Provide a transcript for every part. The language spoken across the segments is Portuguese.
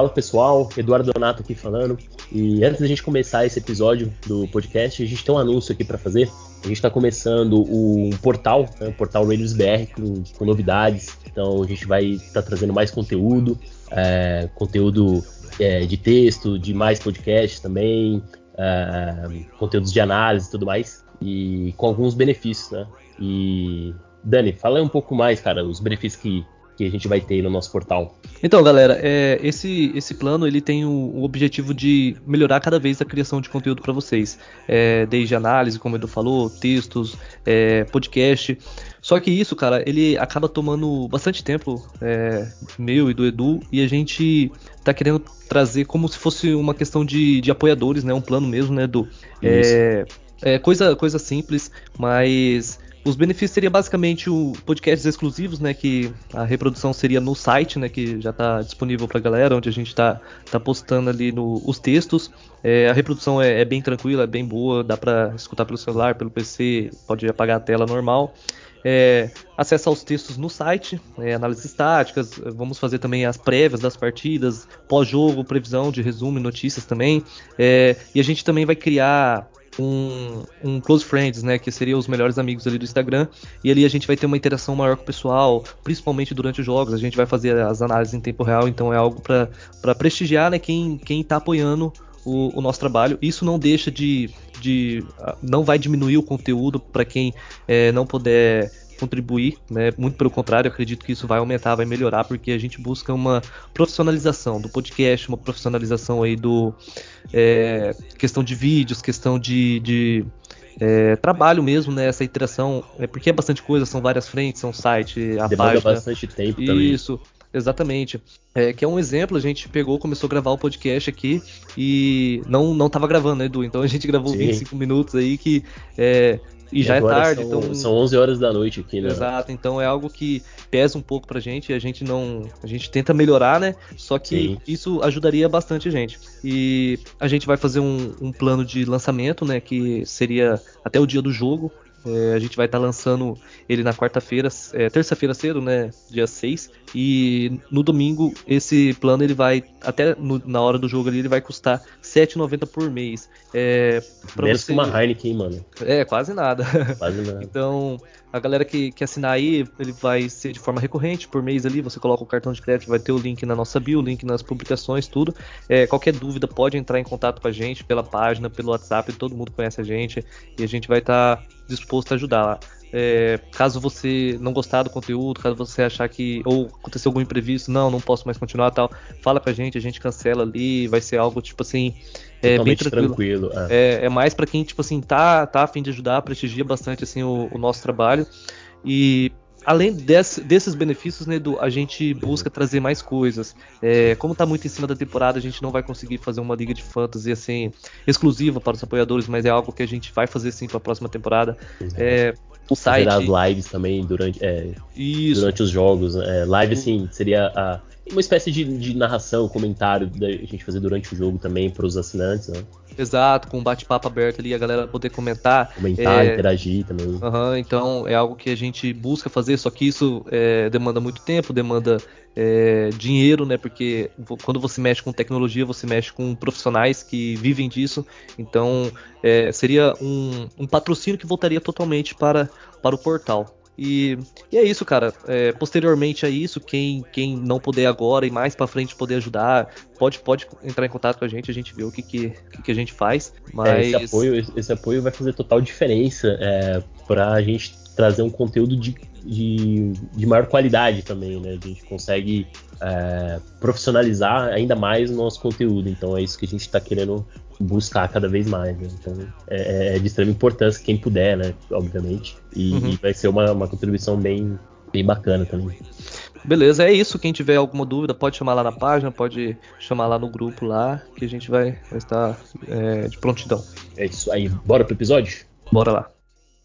Fala pessoal, Eduardo Donato aqui falando. E antes da gente começar esse episódio do podcast, a gente tem um anúncio aqui para fazer. A gente está começando um portal, né, o portal Radios BR, com, com, novidades. Então a gente vai estar tá trazendo mais conteúdo, é, conteúdo é, de texto, de mais podcasts também, é, conteúdos de análise e tudo mais, e com alguns benefícios, né? E Dani, fala um pouco mais, cara, os benefícios que, que a gente vai ter no nosso portal. Então, galera, é, esse, esse plano ele tem o, o, objetivo de melhorar cada vez a criação de conteúdo para vocês, é, desde análise, como o Edu falou, textos, é, podcast. Só que isso, cara, ele acaba tomando bastante tempo é, meu e do Edu e a gente tá querendo trazer como se fosse uma questão de, de apoiadores, né? Um plano mesmo, né, Edu? É, é, coisa, coisa simples, mas os benefícios seria basicamente o podcasts exclusivos, né, que a reprodução seria no site, né, que já está disponível para a galera, onde a gente está tá postando ali no, os textos. É, a reprodução é, é, bem tranquila, é bem boa, dá para escutar pelo celular, pelo PC, pode apagar a tela normal. É, acesso aos textos no site, é, análises estáticas, vamos fazer também as prévias das partidas, pós-jogo, previsão de resumo e notícias também. É, e a gente também vai criar um, um close friends, né, que seria os melhores amigos ali do Instagram, e ali a gente vai ter uma interação maior com o pessoal, principalmente durante os jogos, a gente vai fazer as análises em tempo real, então é algo para prestigiar, né, quem quem tá apoiando o, o, nosso trabalho. Isso não deixa de, de não vai diminuir o conteúdo para quem é, não puder contribuir, né? Muito pelo contrário, acredito que isso vai aumentar, vai melhorar, porque a gente busca uma profissionalização do podcast, uma profissionalização aí do é, questão de vídeos, questão de, de é, trabalho mesmo, né? Essa interação, é porque é bastante coisa, são várias frentes, são site, a Demanda página. bastante tempo também. Isso. Exatamente. É, que é um exemplo, a gente pegou, começou a gravar o podcast aqui e não não tava gravando, né, Edu? Então a gente gravou Sim. 25 minutos aí que é, e, e já é tarde, são, então. São 11 horas da noite aqui, né? Exato, então é algo que pesa um pouco pra gente e a gente não. A gente tenta melhorar, né? Só que Sim. isso ajudaria bastante a gente. E a gente vai fazer um, um plano de lançamento, né? Que seria até o dia do jogo. É, a gente vai estar tá lançando ele na quarta-feira, é, terça-feira cedo, né? Dia 6. E no domingo, esse plano ele vai, até no, na hora do jogo ali, ele vai custar R$7,90 por mês. É, Menos você... que uma Heineken, mano. É, quase nada. Quase nada. então, a galera que, que assinar aí, ele vai ser de forma recorrente, por mês ali, você coloca o cartão de crédito, vai ter o link na nossa bio, o link nas publicações, tudo. É, qualquer dúvida pode entrar em contato com a gente pela página, pelo WhatsApp, todo mundo conhece a gente e a gente vai estar tá disposto a ajudar lá. É, caso você não gostar do conteúdo, caso você achar que ou aconteceu algum imprevisto, não, não posso mais continuar tal, fala com a gente, a gente cancela ali, vai ser algo tipo assim, é bem tranquilo. tranquilo é. é. É, mais para quem tipo assim tá tá a fim de ajudar, prestigia bastante assim o, o nosso trabalho e além desse, desses benefícios, né, Edu, a gente busca trazer mais coisas. É, como está muito em cima da temporada, a gente não vai conseguir fazer uma liga de fantasy assim exclusiva para os apoiadores, mas é algo que a gente vai fazer sim para a próxima temporada. É, o site. as lives também durante, é, durante os jogos. É, live, sim, seria a, uma espécie de, de narração, comentário da gente fazer durante o jogo também para os assinantes, né? Exato, com um bate-papo aberto ali, a galera poder comentar. Comentar, é, interagir também. Uhum, então é algo que a gente busca fazer, só que isso é, demanda muito tempo, demanda é, dinheiro, né? Porque quando você mexe com tecnologia, você mexe com profissionais que vivem disso. Então é, seria um, um patrocínio que voltaria totalmente para, para o portal. E, e é isso, cara. É, posteriormente a isso, quem, quem não puder agora e mais para frente poder ajudar, pode, pode entrar em contato com a gente, a gente vê o que, que, que a gente faz. Mas... É, esse, apoio, esse apoio vai fazer total diferença é, para a gente trazer um conteúdo de, de, de, maior qualidade também, né? A gente consegue é, profissionalizar ainda mais o nosso conteúdo. Então é isso que a gente está querendo buscar cada vez mais. Né? Então é, é, de extrema importância quem puder, né? Obviamente. E, uhum. e vai ser uma, uma contribuição bem, bem bacana também. Beleza, é isso. Quem tiver alguma dúvida, pode chamar lá na página, pode chamar lá no grupo lá, que a gente vai, vai estar é, de prontidão. É isso aí. Bora pro episódio? Bora lá.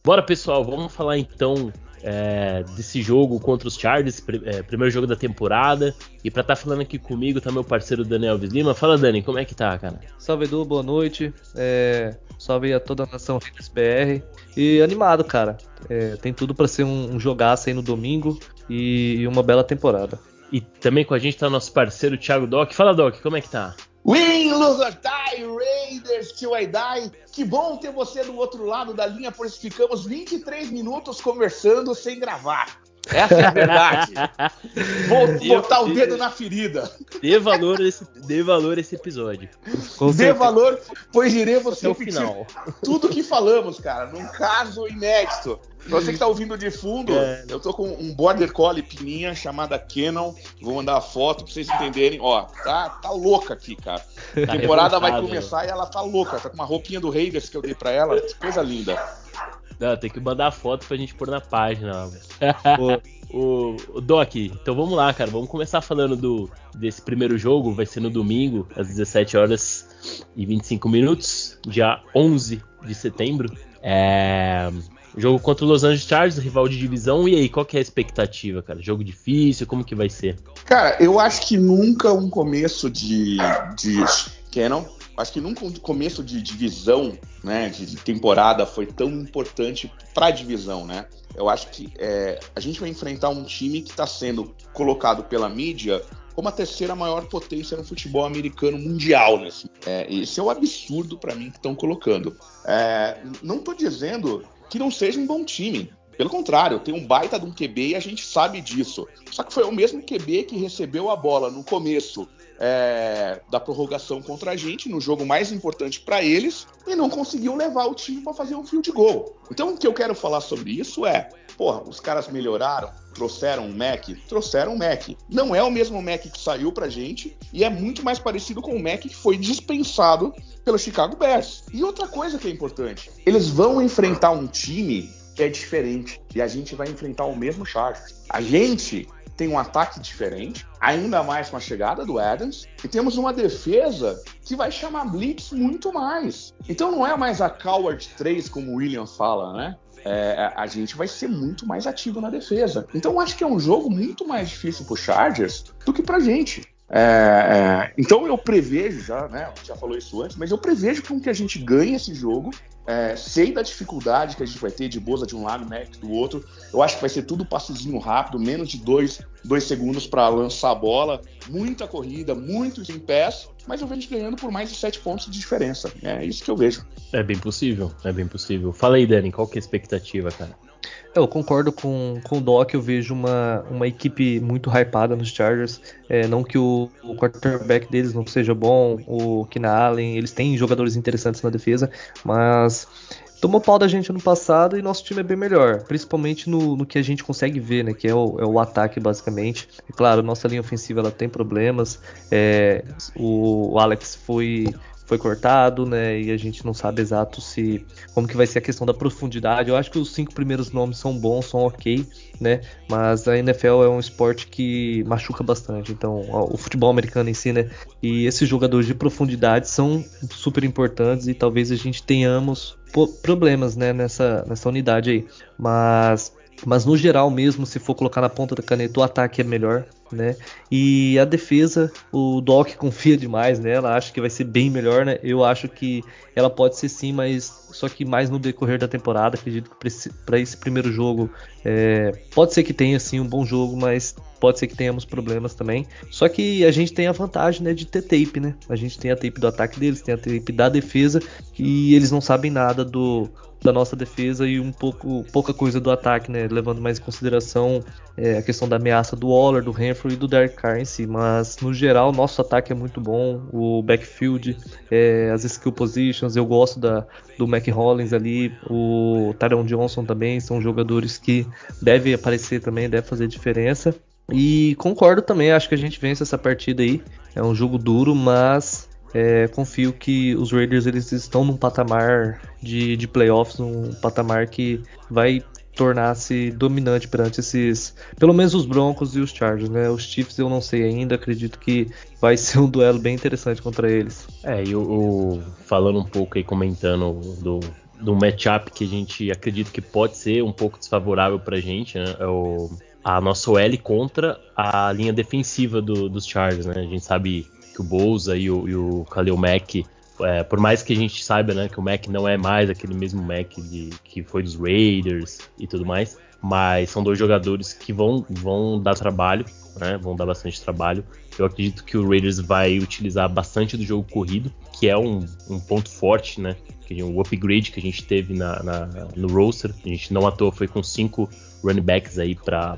Bora, pessoal. Vamos falar então é, desse jogo contra os Chargers, é, primeiro jogo da temporada. E pra estar tá falando aqui comigo tá meu parceiro Daniel Alves Lima. Fala, Dani, como é que tá, cara? Salve, Edu, boa noite. É, salve a toda a nação Redes BR. E animado, cara. É, tem tudo para ser um, um jogaço aí no domingo e, e uma bela temporada. E também com a gente tá nosso parceiro Thiago Doc. Fala, Doc, como é que tá? Win, lose or die, Raiders till I die. Que bom ter você do outro lado da linha, pois ficamos 23 minutos conversando sem gravar. Essa é a verdade. Vou botar o dedo na ferida. Dê valor a esse, dê valor esse episódio. Com dê certeza. valor, pois iremos repetir final. tudo que falamos, cara, num caso inédito. Pra você que tá ouvindo de fundo, é. eu tô com um Border Collie pininha chamada Canon. Vou mandar a foto pra vocês entenderem. Ó, tá, tá louca aqui, cara. Tá a temporada vai começar e ela tá louca. Tá com uma roupinha do Raiders que eu dei pra ela. Coisa linda. Não, tem que mandar a foto pra gente pôr na página. o, o, o, Doc, então vamos lá, cara. Vamos começar falando do, desse primeiro jogo. Vai ser no domingo, às 17 horas e 25 minutos, dia 11 de setembro. É. Jogo contra o Los Angeles Chargers, rival de divisão. E aí, qual que é a expectativa, cara? Jogo difícil, como que vai ser? Cara, eu acho que nunca um começo de, de Canon acho que nunca um começo de divisão, né, de temporada foi tão importante para a divisão, né? Eu acho que é, a gente vai enfrentar um time que está sendo colocado pela mídia como a terceira maior potência no futebol americano mundial. Né? É, esse é o absurdo para mim que estão colocando. É, não estou dizendo que não seja um bom time. Pelo contrário, tem um baita de um QB e a gente sabe disso. Só que foi o mesmo QB que recebeu a bola no começo é, da prorrogação contra a gente, no jogo mais importante para eles, e não conseguiu levar o time para fazer um field goal. Então, o que eu quero falar sobre isso é: porra, os caras melhoraram, trouxeram um Mac, trouxeram um Mac. Não é o mesmo Mac que saiu pra gente e é muito mais parecido com o Mac que foi dispensado pelo Chicago Bears. E outra coisa que é importante, eles vão enfrentar um time que é diferente e a gente vai enfrentar o mesmo Chargers. A gente tem um ataque diferente, ainda mais com a chegada do Adams, e temos uma defesa que vai chamar blitz muito mais. Então não é mais a Coward 3, como o William fala, né? É, a gente vai ser muito mais ativo na defesa. Então acho que é um jogo muito mais difícil pro Chargers do que pra gente. É, é, então eu prevejo já, né? Já falou isso antes, mas eu prevejo com que a gente ganhe esse jogo é, sei da dificuldade que a gente vai ter de Boza de um lado, Mac do outro. Eu acho que vai ser tudo passezinho rápido, menos de dois, dois segundos para lançar a bola, muita corrida, muitos em pés, mas eu vejo ganhando por mais de sete pontos de diferença. É isso que eu vejo. É bem possível, é bem possível. Fala aí, Dani, qual que é a expectativa, cara? Eu concordo com, com o Doc, eu vejo uma, uma equipe muito hypada nos Chargers. É, não que o, o, quarterback deles não seja bom, o Kina Allen, eles têm jogadores interessantes na defesa, mas tomou pau da gente ano passado e nosso time é bem melhor, principalmente no, no que a gente consegue ver, né, que é o, é o ataque basicamente. É claro, nossa linha ofensiva ela tem problemas, é, o, o Alex foi foi cortado, né? E a gente não sabe exato se como que vai ser a questão da profundidade. Eu acho que os cinco primeiros nomes são bons, são ok, né? Mas a NFL é um esporte que machuca bastante. Então, o futebol americano em si, né? E esses jogadores de profundidade são super importantes e talvez a gente tenhamos problemas, né? Nessa nessa unidade aí. Mas mas no geral mesmo, se for colocar na ponta da caneta, o ataque é melhor, né? E a defesa, o Doc confia demais nela, acha que vai ser bem melhor, né? Eu acho que ela pode ser sim, mas só que mais no decorrer da temporada. Acredito que para esse primeiro jogo é, pode ser que tenha sim um bom jogo, mas pode ser que tenhamos problemas também. Só que a gente tem a vantagem né, de ter tape, né? A gente tem a tape do ataque deles, tem a tape da defesa e eles não sabem nada do da nossa defesa e um pouco pouca coisa do ataque, né? Levando mais em consideração é, a questão da ameaça do Waller, do Renfrew e do Carr em si. Mas no geral, nosso ataque é muito bom. O backfield, é, as skill positions, eu gosto da, do Mac Hollins ali, o Tyron Johnson também são jogadores que devem aparecer também, devem fazer diferença. E concordo também, acho que a gente vence essa partida aí. É um jogo duro, mas é, confio que os Raiders eles estão num patamar de, de playoffs, um patamar que vai tornar-se dominante perante esses, pelo menos os Broncos e os Chargers, né? Os Chiefs eu não sei ainda, acredito que vai ser um duelo bem interessante contra eles. É, e o, falando um pouco aí comentando do do matchup que a gente acredita que pode ser um pouco desfavorável pra gente, né? É o, a nossa OL contra a linha defensiva do, dos Chargers, né? A gente sabe que o Bolsa e o, e o Khalil Mack, é, por mais que a gente saiba né, que o Mack não é mais aquele mesmo Mack de, que foi dos Raiders e tudo mais, mas são dois jogadores que vão, vão dar trabalho. né? Vão dar bastante trabalho. Eu acredito que o Raiders vai utilizar bastante do jogo corrido, que é um, um ponto forte, né? O upgrade que a gente teve na, na, no roster. A gente não à toa foi com cinco running backs aí para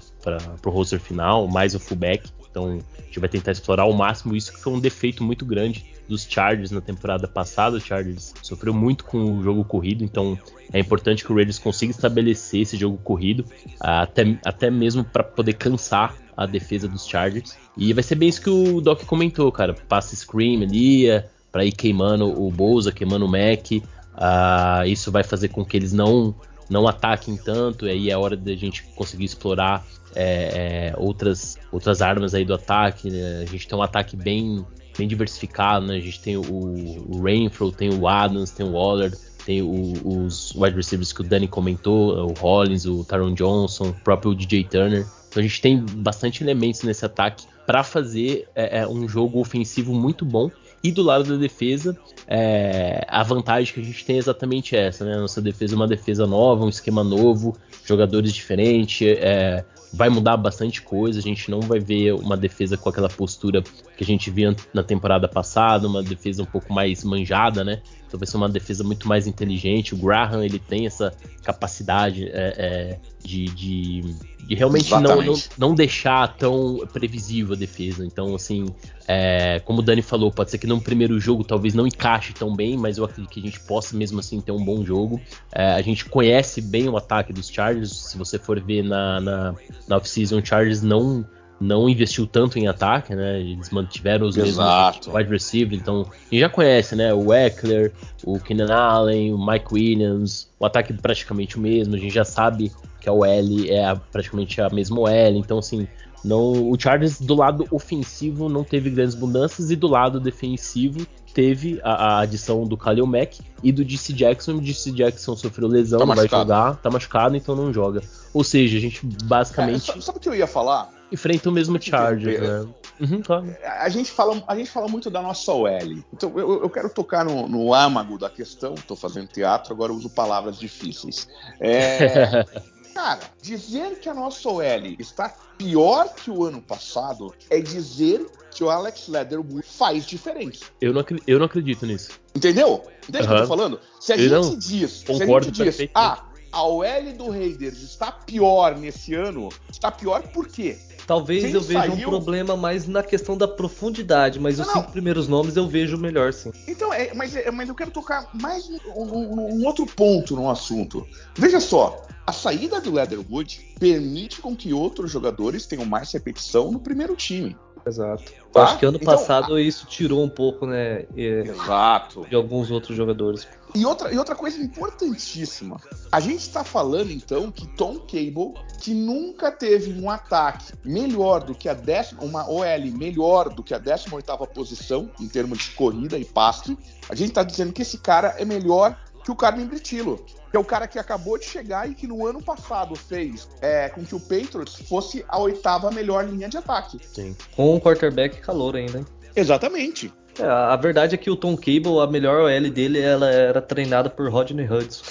o roster final, mais o fullback. Então a gente vai tentar explorar ao máximo isso que foi um defeito muito grande dos Chargers na temporada passada. O Chargers sofreu muito com o jogo corrido, então é importante que o Raiders consiga estabelecer esse jogo corrido, até, até mesmo para poder cansar a defesa dos Chargers. E vai ser bem isso que o Doc comentou, cara. Passa screen ali, para ir queimando o Bolsa, queimando o Mac. Uh, isso vai fazer com que eles não não ataquem tanto, e aí é hora da gente conseguir explorar é, é, outras, outras armas aí do ataque. Né? A gente tem um ataque bem bem diversificado, né? A gente tem o, o Rainfro, tem o Adams, tem o Waller, tem o, os wide receivers que o Danny comentou, o Hollins, o Taron Johnson, o próprio DJ Turner. Então a gente tem bastante elementos nesse ataque para fazer é, é, um jogo ofensivo muito bom. E do lado da defesa, é, a vantagem que a gente tem é exatamente essa, né? Nossa defesa é uma defesa nova, um esquema novo, jogadores diferentes, é, vai mudar bastante coisa. A gente não vai ver uma defesa com aquela postura que a gente via na temporada passada, uma defesa um pouco mais manjada, né? Então vai ser uma defesa muito mais inteligente. O Graham ele tem essa capacidade é, é, de, de, de, realmente não, não, não, deixar tão previsível a defesa. Então, assim, é, como o Dani falou, pode ser que no primeiro jogo talvez não encaixe tão bem, mas eu acredito que a gente possa mesmo assim ter um bom jogo. É, a gente conhece bem o ataque dos Chargers. Se você for ver na, na, na off-season, o Chargers não não investiu tanto em ataque, né? Eles mantiveram os Exato. mesmos wide receiver, então a gente já conhece, né? O Eckler, o Keenan Allen, o Mike Williams, o ataque praticamente o mesmo, a gente já sabe que a OL é a, praticamente a mesma OL, então assim, não, o Chargers do lado ofensivo não teve grandes mudanças e do lado defensivo teve a, a adição do Khalil Mack e do DC Jackson. O DC Jackson sofreu lesão, tá não vai jogar, tá machucado, então não joga. Ou seja, a gente basicamente. É, sabe o que eu ia falar? Enfrenta o mesmo Chargers, né? Uhum, claro. A, gente fala, a gente fala muito da nossa OL. Então eu, eu quero tocar no, no âmago da questão. Estou fazendo teatro, agora uso palavras difíceis. É, cara, dizer que a nossa OL está pior que o ano passado é dizer que o Alex Leatherwood faz diferença. Eu não, eu não acredito nisso. Entendeu? Entende o uhum. que eu tô falando? Se a eu gente diz, se a gente diz, ah, a OL do Raiders está pior nesse ano, está pior por quê? Talvez Quem eu veja saiu... um problema mais na questão da profundidade, mas não, os cinco não. primeiros nomes eu vejo melhor, sim. Então, é, mas, é, mas eu quero tocar mais um, outro ponto no assunto. Veja só, a saída do Leatherwood permite com que outros jogadores tenham mais repetição no primeiro time. Exato. Tá? Acho que ano então, passado a... isso tirou um pouco, né? Exato. De alguns outros jogadores. E outra, e outra coisa importantíssima. A gente está falando, então, que Tom Cable, que nunca teve um ataque melhor do que a décima, uma OL melhor do que a 18 posição, em termos de corrida e passe, a gente está dizendo que esse cara é melhor que o Carmen Britilo, que é o cara que acabou de chegar e que no ano passado fez é, com que o Patriots fosse a oitava melhor linha de ataque. Sim. Com um quarterback calor ainda. Hein? Exatamente. É, a verdade é que o Tom Cable, a melhor OL dele, ela era treinada por Rodney Hudson.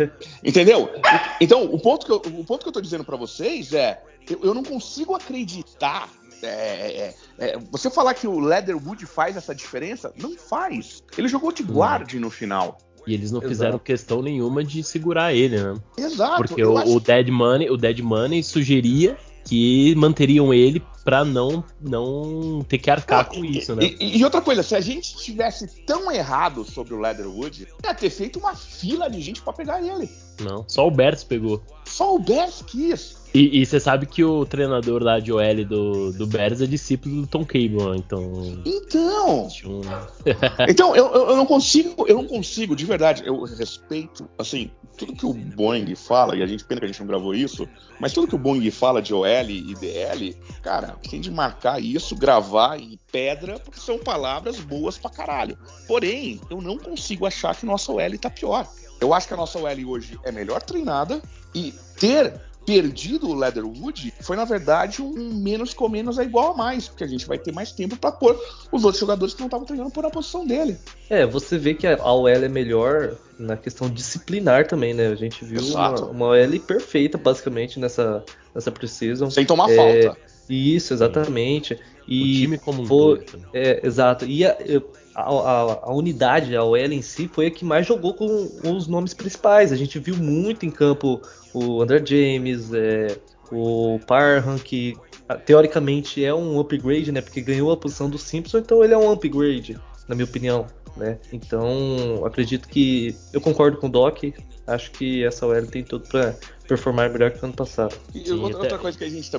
Entendeu? Então, o ponto que eu, o ponto que eu tô dizendo para vocês é, eu, eu, não consigo acreditar. É, é, é, você falar que o Leatherwood faz essa diferença, não faz. Ele jogou de guarde no final. E eles não Exato. fizeram questão nenhuma de segurar ele, né? Exato. Porque o, o, Dead Money, o Dead Money sugeria que manteriam ele para não não ter que arcar com isso, né? E, e, outra coisa, se a gente tivesse tão errado sobre o Leatherwood, ia ter feito uma fila de gente para pegar ele. Não, só o Bertz pegou. Só o Bertz quis. E você sabe que o treinador lá de OL do, do Bears é discípulo do Tom Cable, então. Então. então, eu, eu não consigo, eu não consigo, de verdade, eu respeito, assim, tudo que o Boeing fala, e a gente pena que a gente não gravou isso, mas tudo que o Boeing fala de OL e DL, cara, tem de marcar isso, gravar em pedra, porque são palavras boas pra caralho. Porém, eu não consigo achar que nossa OL tá pior. Eu acho que a nossa OL hoje é melhor treinada e ter perdido o Leatherwood foi, na verdade, um menos com menos é igual a mais, porque a gente vai ter mais tempo para pôr os outros jogadores que não estavam treinando por a posição dele. É, você vê que a OL é melhor na questão disciplinar também, né? A gente viu uma, uma OL perfeita, basicamente, nessa, nessa Precision. Sem tomar é, falta. Isso, exatamente. E o time como um foi, todo. É, exato. E a, a, a, unidade, a OL em si, foi a que mais jogou com os nomes principais. A gente viu muito em campo o André James, é, o Parham, que teoricamente é um upgrade, né? Porque ganhou a posição do Simpson, então ele é um upgrade, na minha opinião. Né? Então, acredito que eu concordo com o Doc. Acho que essa OL tem tudo para performar melhor que o ano passado. E Sim, outra, até... outra, coisa que a gente tá...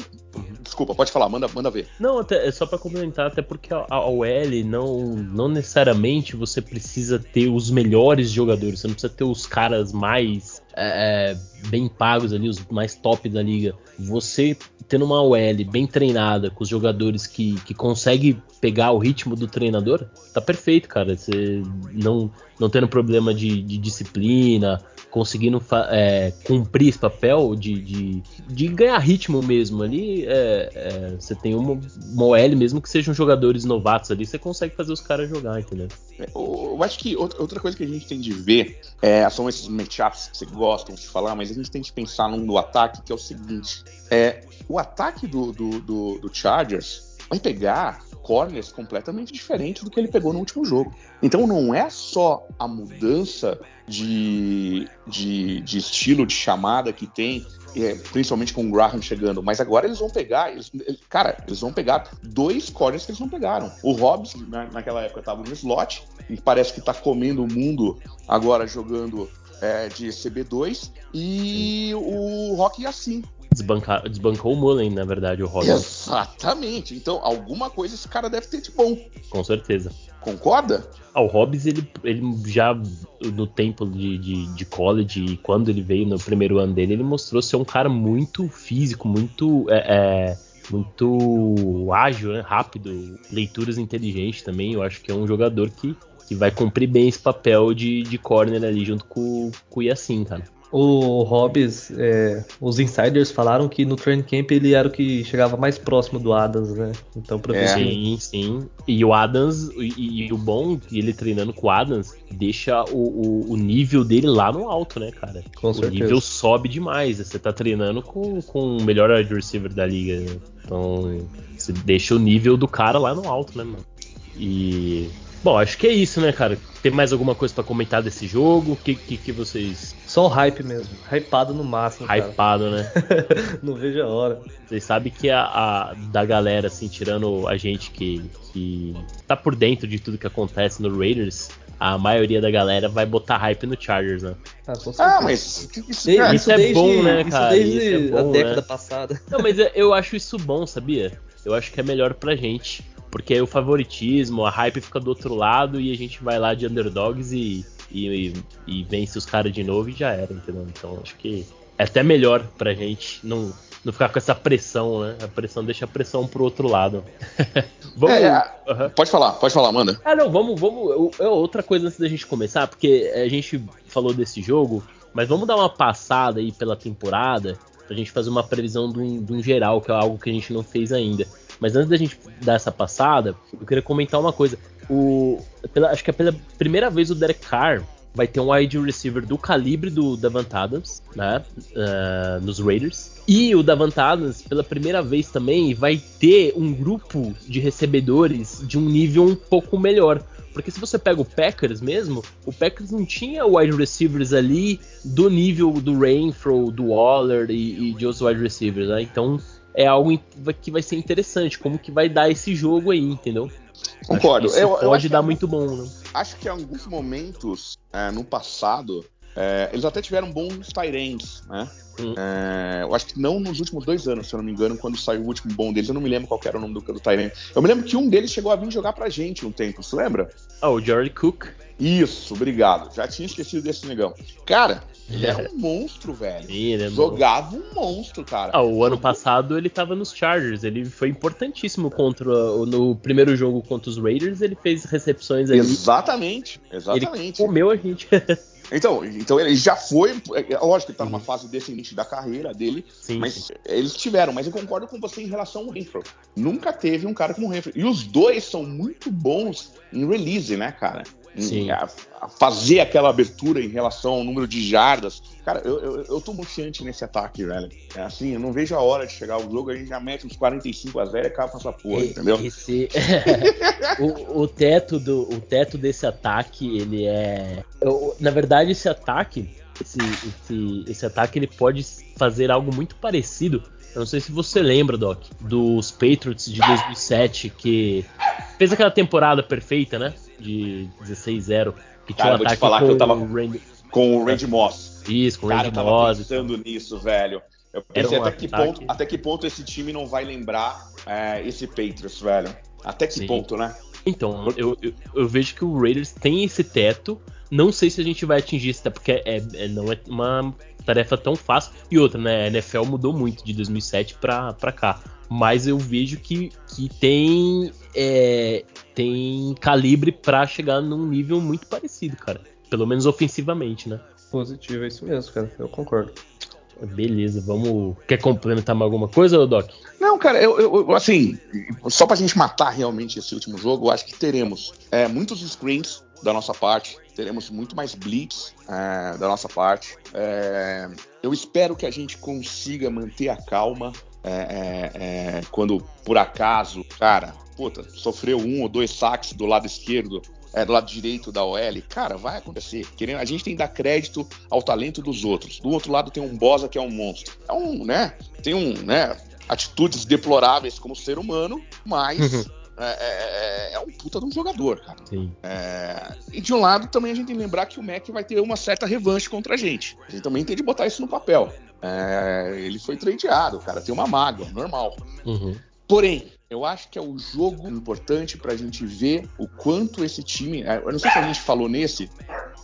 Desculpa, pode falar, manda, manda ver. Não, até, é só para complementar, até porque a, a OL não, não necessariamente você precisa ter os melhores jogadores, você não precisa ter os caras mais é, é, bem pagos ali, os mais top da liga, você tendo uma OL bem treinada, com os jogadores que, que consegue pegar o ritmo do treinador, tá perfeito, cara. Você não, não tendo problema de, de disciplina, conseguindo é, cumprir esse papel de, de, de, ganhar ritmo mesmo ali, é, é, você tem uma, uma OL mesmo que sejam jogadores novatos ali, você consegue fazer os caras jogar, entendeu? É, eu acho que outra coisa que a gente tem de ver é, são esses matchups que você gostam de falar, mas a gente tem que pensar num do ataque que é o seguinte: o ataque do, do, do, do Chargers vai pegar corners completamente diferentes do que ele pegou no último jogo. Então não é só a mudança de, de, de estilo de chamada que tem, é, principalmente com o Graham chegando, mas agora eles vão pegar, eles, cara, eles vão pegar dois corners que eles não pegaram. O Hobbs, na, naquela época, estava no slot, e parece que está comendo o mundo agora jogando é, de CB2, e o Rock assim desbancar, desbancou o Mullen, na verdade, o Robin. Exatamente. Então, alguma coisa esse cara deve ter de bom. Com certeza. Concorda? Ah, o Hobbs, ele, ele já no tempo de, de, de, college e quando ele veio no primeiro ano dele, ele mostrou ser um cara muito físico, muito. É, é, muito ágil, né? rápido, leituras inteligentes também. Eu acho que é um jogador que, que vai cumprir bem esse papel de, de corner ali junto com, com o Yassin, cara. O Hobbs, é, os insiders falaram que no training camp ele era o que chegava mais próximo do Adams, né? Então, pra é. Sim, sim. E o Adams, e, e, o bom, ele treinando com o Adams, deixa o, o, o, nível dele lá no alto, né, cara? Com o certeza. nível sobe demais. Você tá treinando com, com o melhor wide receiver da liga. Né? Então, você deixa o nível do cara lá no alto, né, mano? E Bom, acho que é isso, né, cara? Tem mais alguma coisa para comentar desse jogo? O que, que, que, vocês. Só o hype mesmo. Hypado no máximo. Hypado, cara. né? Não vejo a hora. Vocês sabem que a, a, da galera, assim, tirando a gente que, que tá por dentro de tudo que acontece no Raiders, a maioria da galera vai botar hype no Chargers, né? Ah, ah mas isso, isso, isso é desde, bom, né, cara? Isso desde isso é bom, a década né? passada. Não, mas eu acho isso bom, sabia? Eu acho que é melhor pra gente. Porque aí o favoritismo, a hype fica do outro lado e a gente vai lá de underdogs e, e, e vence os caras de novo e já era, entendeu? Então acho que é até melhor pra gente não, não ficar com essa pressão, né? A pressão deixa a pressão pro outro lado. vamos. É, uhum. Pode falar, pode falar, manda. Ah, não, vamos, vamos. É outra coisa antes da gente começar, porque a gente falou desse jogo, mas vamos dar uma passada aí pela temporada pra gente fazer uma previsão de um geral, que é algo que a gente não fez ainda. Mas antes da gente dar essa passada, eu queria comentar uma coisa. O, pela, acho que é pela primeira vez o Derek Carr vai ter um wide receiver do calibre do Davant Adams, né? Uh, nos Raiders. E o Davant Adams, pela primeira vez também, vai ter um grupo de recebedores de um nível um pouco melhor. Porque se você pega o Packers mesmo, o Packers não tinha wide receivers ali do nível do Rainfro, do Waller e, e de outros wide receivers, né? Então é algo que vai ser interessante, como que vai dar esse jogo aí, entendeu? Concordo. Isso eu, pode eu dar muito bom, né? Acho que em alguns momentos é, no passado é, eles até tiveram bons Tyrants, né? Hum. É, eu acho que não nos últimos dois anos, se eu não me engano, quando saiu o último bom deles, eu não me lembro qual era o nome do, do Tyrant. Eu me lembro que um deles chegou a vir jogar pra gente um tempo, você lembra? Ah, o Jared Cook. Isso, obrigado. Já tinha esquecido desse negão. Cara, ele era um monstro, velho. Ele é Jogava um monstro, cara. Ah, o ano passado ele tava nos Chargers. Ele foi importantíssimo contra no primeiro jogo contra os Raiders. Ele fez recepções ali. Exatamente, exatamente. Ele comeu a gente. Então, então ele já foi. É, lógico que ele tá numa fase descendente da carreira dele, Sim. mas eles tiveram. Mas eu concordo com você em relação ao Renfro. Nunca teve um cara como o Renfro. E os dois são muito bons em release, né, cara? A, a fazer aquela abertura em relação ao número de jardas. Cara, eu, eu, eu tô confiante nesse ataque, velho. É assim, eu não vejo a hora de chegar o jogo, a gente já mete uns 45 a 0 e acaba com essa porra, entendeu? Esse... o, o, teto do, o teto desse ataque, ele é. Eu, na verdade, esse ataque. Esse, esse, esse ataque ele pode fazer algo muito parecido eu não sei se você lembra, Doc, dos Patriots de 2007, que fez aquela temporada perfeita, né? De 16-0. Que tinha Cara, um vou te falar que eu tava Randy... com o Randy Moss. Isso, com o Randy Cara, Moss. Eu tava pensando nisso, velho. Eu pensei um até, que ponto, até que ponto esse time não vai lembrar é, esse Patriots, velho. Até que Sim. ponto, né? Então, eu, eu, eu, vejo que o Raiders tem esse teto. Não sei se a gente vai atingir esse teto, porque é, é, não é uma tarefa tão fácil. E outra, né? A NFL mudou muito de 2007 para cá. Mas eu vejo que, que tem, é, tem calibre para chegar num nível muito parecido, cara. Pelo menos ofensivamente, né? Positivo, é isso mesmo, cara. Eu concordo. Beleza, vamos. Quer complementar mais alguma coisa, Doc? Não, cara, eu, eu, assim, só pra gente matar realmente esse último jogo, eu acho que teremos é, muitos screens da nossa parte, teremos muito mais blitz é, da nossa parte. É, eu espero que a gente consiga manter a calma é, é, é quando, por acaso, cara, puta, sofreu um ou dois saques do lado esquerdo é, do lado direito da OL, cara, vai acontecer. Querendo, a gente tem que dar crédito ao talento dos outros. Do outro lado tem um Bosa que é um monstro. É um, né? Tem um, né? Atitudes deploráveis como ser humano, mas. É, é, é, é, um puta de um jogador, cara. É, e de um lado também a gente tem que lembrar que o Mac vai ter uma certa revanche contra a gente. A gente também tem de botar isso no papel. É, ele foi tradeado, cara, tem uma mágoa, normal. Uhum. Porém, eu acho que é o jogo importante para a gente ver o quanto esse time. É, eu não sei se a gente falou nesse.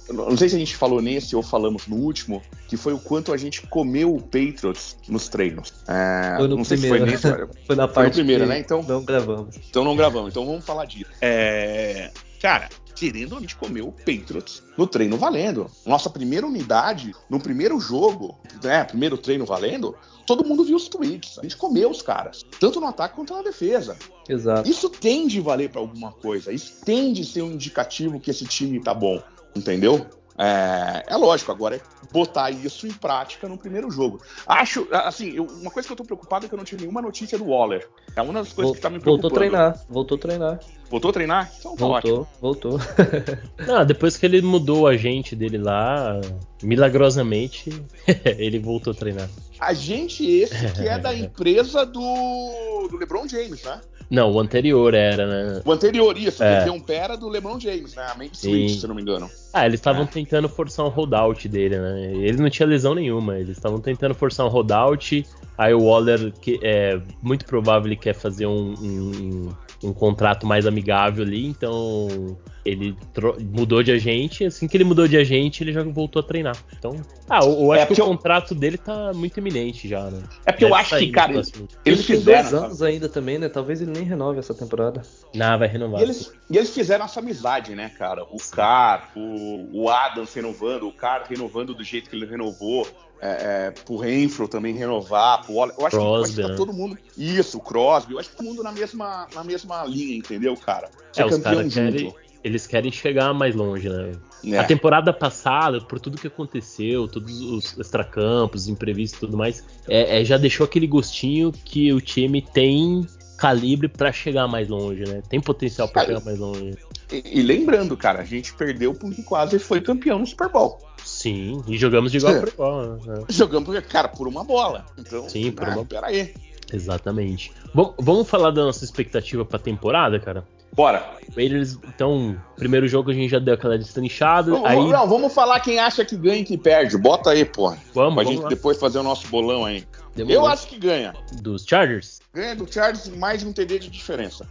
Não sei se a gente falou nesse ou falamos no último, que foi o quanto a gente comeu o Patriots nos treinos. É, foi no não primeiro, sei se foi nesse. foi na parte. Foi no primeiro, né? Então. Não gravamos. Então não gravamos. Então vamos falar disso. É, cara, querendo a gente comeu o Patriots no treino valendo. Nossa primeira unidade, no primeiro jogo, né? Primeiro treino valendo, todo mundo viu os tweets. A gente comeu os caras, tanto no ataque quanto na defesa. Exato. Isso tem de valer para alguma coisa. Isso tem de ser um indicativo que esse time tá bom, entendeu? É, é, lógico, agora é botar isso em prática no primeiro jogo. Acho, assim, eu, uma coisa que eu tô preocupado é que eu não tive nenhuma notícia do Waller. É uma das coisas que tá me preocupando. Voltou a treinar, voltou a treinar. Voltou a treinar? Então tá voltou, ótimo. Voltou, ah, depois que ele mudou o agente dele lá, milagrosamente, ele voltou a treinar. Agente esse que é da empresa do, do LeBron James, né? Não, o anterior era, né? O anterior, isso, é. um pé era do LeBron James, né? A Main Street, se não me engano. Ah, eles estavam é. tentando forçar um holdout dele, né? Ele não tinha lesão nenhuma, eles estavam tentando forçar um holdout. Aí o Waller, que é muito provável, ele quer fazer um, um, um contrato mais amigável ali, então ele mudou de agente, assim que ele mudou de agente, ele já voltou a treinar. Então, ah, eu, eu acho é que o contrato dele tá muito iminente já, né? É porque Deve eu acho que, cara, eles, eles fizeram dois anos ainda também, né? Talvez ele nem renove essa temporada. Não, vai renovar. E eles, e eles fizeram essa amizade, né, cara? O Car, o, o Adams renovando, o Car renovando do jeito que ele renovou. É, é, pro Renfro também renovar, pro Waller. Eu acho, Crosby, que, eu acho que tá né? todo mundo. Isso, o Crosby. Eu acho que todo mundo na mesma, na mesma linha, entendeu, cara? Ser é, campeão junto. Querem, eles querem chegar mais longe, né? É. A temporada passada, por tudo que aconteceu, todos os extracampos, imprevistos e tudo mais, é, é, já deixou aquele gostinho que o time tem calibre para chegar mais longe, né? Tem potencial para chegar mais longe. E, e, lembrando, cara, a gente perdeu porque quase foi campeão no Super Bowl. Sim, e jogamos de igual para igual. Né? Jogamos, cara, por uma bola. Então, Sim, por ah, uma. Aí. Exatamente. Bom, vamos falar da nossa expectativa para temporada, cara? Bora. Raiders, então, primeiro jogo a gente já deu aquela destrinchada. Não, aí... não, vamos falar quem acha que ganha e que perde. Bota aí, pô. Vamos, pra vamos gente lá. depois fazer o nosso bolão aí. Demorou. Eu acho que ganha. Dos Chargers? Ganha do Chargers mais um TD de diferença.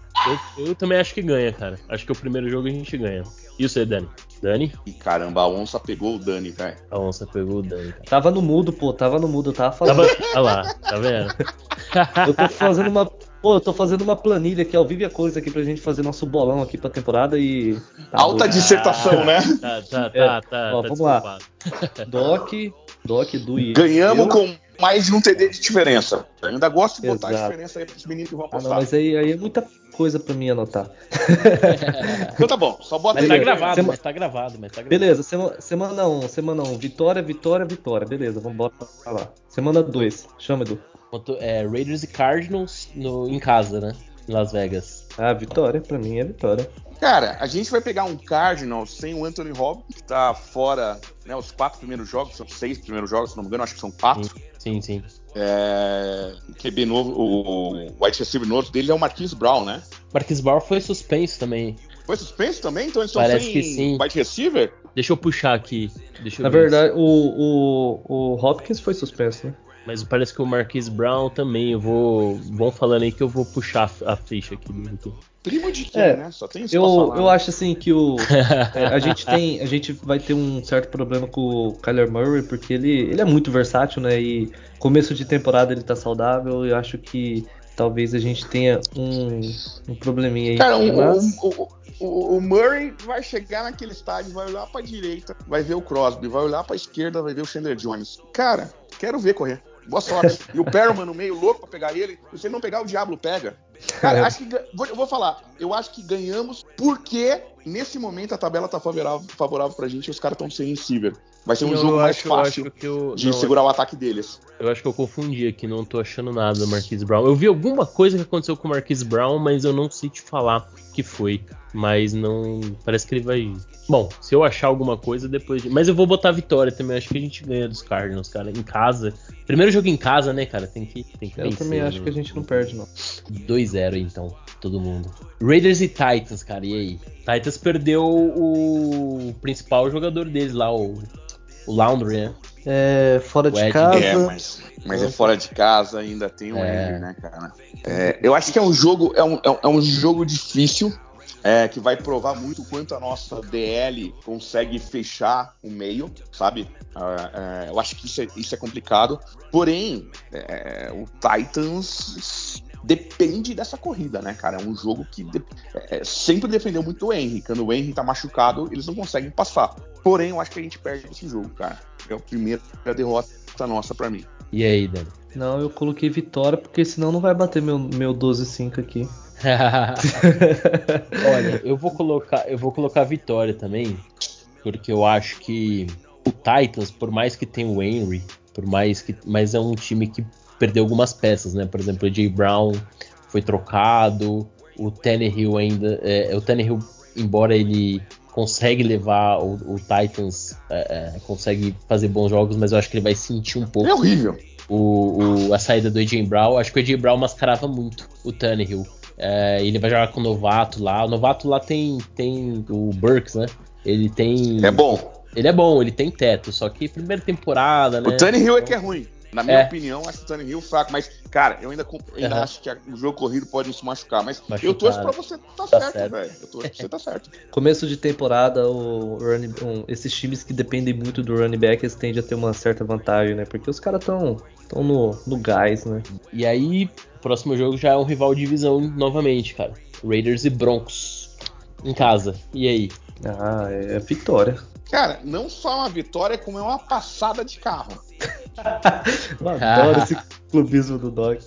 Eu, eu, também acho que ganha, cara. Acho que o primeiro jogo a gente ganha. E você, Dani? Dani? E caramba, a onça pegou o Dani, velho. A onça pegou o Dani. Cara. Tava no mudo, pô. Tava no mudo, tava falando. Tava... Olha lá, tá vendo? eu tô fazendo uma Pô, eu tô fazendo uma planilha aqui ao vivo e a coisa aqui pra gente fazer nosso bolão aqui pra temporada e. Tá Alta bom. dissertação, né? Tá, tá, tá, é. tá. Ó, tá vamos lá. Doc, Doc do Ganhamos eu. com mais de um TD de diferença. Eu ainda gosto de botar Exato. a diferença aí pros meninos que vão apostar. Ah, não, mas aí, aí é muita coisa pra mim anotar. então tá bom, só bota mas aí. Tá gravado, Sema... mas tá gravado, mas tá gravado. Beleza, semana, semana 1, um, semana 1, um, vitória, vitória, vitória. Beleza, vamos bora pra lá. Semana 2, chama, Edu. É, Raiders e Cardinals no, em casa, né? Em Las Vegas. Ah, vitória, pra mim é vitória. Cara, a gente vai pegar um Cardinals sem o Anthony Hopkins, que tá fora, né? Os quatro primeiros jogos, são seis primeiros jogos, se não me engano, acho que são quatro. Sim, sim. É, QB novo, o white receiver novo dele é o Marquis Brown, né? Marquis Brown foi suspenso também. Foi suspenso também? Então eles estão Parece sem que sim. wide receiver? Deixa eu puxar aqui. Na verdade, o, o, o Hopkins foi suspenso, né? Mas parece que o Marquis Brown também. Eu vou. Vão falando aí que eu vou puxar a ficha aqui do. Primo de quem, é, né? Só tem isso eu, falar, Eu né? acho assim que o. é, a gente tem. A gente vai ter um certo problema com o Kyler Murray, porque ele, ele é muito versátil, né? E começo de temporada ele tá saudável. Eu acho que talvez a gente tenha um, um probleminha aí. Cara, um, mas... o, o, o, Murray vai chegar naquele estádio, vai olhar pra direita, vai ver o Crosby, vai olhar pra esquerda, vai ver o Chandler Jones. Cara, quero ver correr. Boa sorte. e o Perman no meio, louco pra pegar ele. Se ele não pegar, o Diablo pega. Cara, é. acho que. Vou, eu vou falar. Eu acho que ganhamos porque nesse momento a tabela tá favorável, favorável pra gente e os caras estão sem receiver. Vai ser um eu jogo mais acho, fácil eu, de não, segurar o ataque deles. Eu acho que eu confundi aqui, não tô achando nada do Marquise Brown. Eu vi alguma coisa que aconteceu com o Marquise Brown, mas eu não sei te falar o que foi. Mas não. Parece que ele vai. Bom, se eu achar alguma coisa depois. De... Mas eu vou botar a vitória também. Acho que a gente ganha dos Cardinals, cara. Em casa. Primeiro jogo em casa, né, cara? Tem que, tem que Eu vencer, também acho né? que a gente não perde, não. 2-0 então, todo mundo. Raiders e Titans, cara, e aí? Titans perdeu o principal jogador deles lá, o o Laundry, né? É, fora de casa. É, mas, mas é fora de casa, ainda tem o é. Henry, né, cara? É, eu acho que é um jogo, é um, é um jogo difícil. É, que vai provar muito quanto a nossa DL consegue fechar o meio, sabe? É, é, eu acho que isso é, isso é complicado. Porém, é, o Titans depende dessa corrida, né, cara? É um jogo que de, é, sempre defendeu muito o Henry. Quando o Henry tá machucado, eles não conseguem passar. Porém, eu acho que a gente perde esse jogo, cara. É a primeira derrota nossa para mim. E aí, Dani? Não, eu coloquei vitória porque senão não vai bater meu, meu 12-5 aqui. Olha, eu vou colocar, eu vou colocar vitória também, porque eu acho que o Titans, por mais que tenha o Henry, por mais que, mas é um time que perdeu algumas peças, né? Por exemplo, o Jay Brown foi trocado, o Tannehill ainda, é, o Tannehill, embora ele consegue levar o, o Titans, é, é, consegue fazer bons jogos, mas eu acho que ele vai sentir um pouco. É horrível. O, o, a saída do AJ Brown, acho que o AJ Brown mascarava muito o Tannehill. É, ele vai jogar com o novato lá. O novato lá tem, tem o Burks, né? Ele tem. É bom. Ele é bom, ele tem teto, só que primeira temporada, né? O Tannehill é que é ruim. Na minha é. opinião, acho o Tannehill fraco, mas, cara, eu ainda, ainda uhum. acho que o jogo corrido pode se machucar, mas machucar, eu torço pra você tá, tá certo, velho. Eu torço pra você tá certo. Começo de temporada, o running, um, esses times que dependem muito do running back, eles tendem a ter uma certa vantagem, né? Porque os caras estão tão no, no gás, né? E aí, próximo jogo já é um rival de divisão novamente, cara. Raiders e Broncos. Em casa. E aí? Ah, é vitória. Cara, não só uma vitória, como é uma passada de carro. Eu adoro esse clubismo do Dog.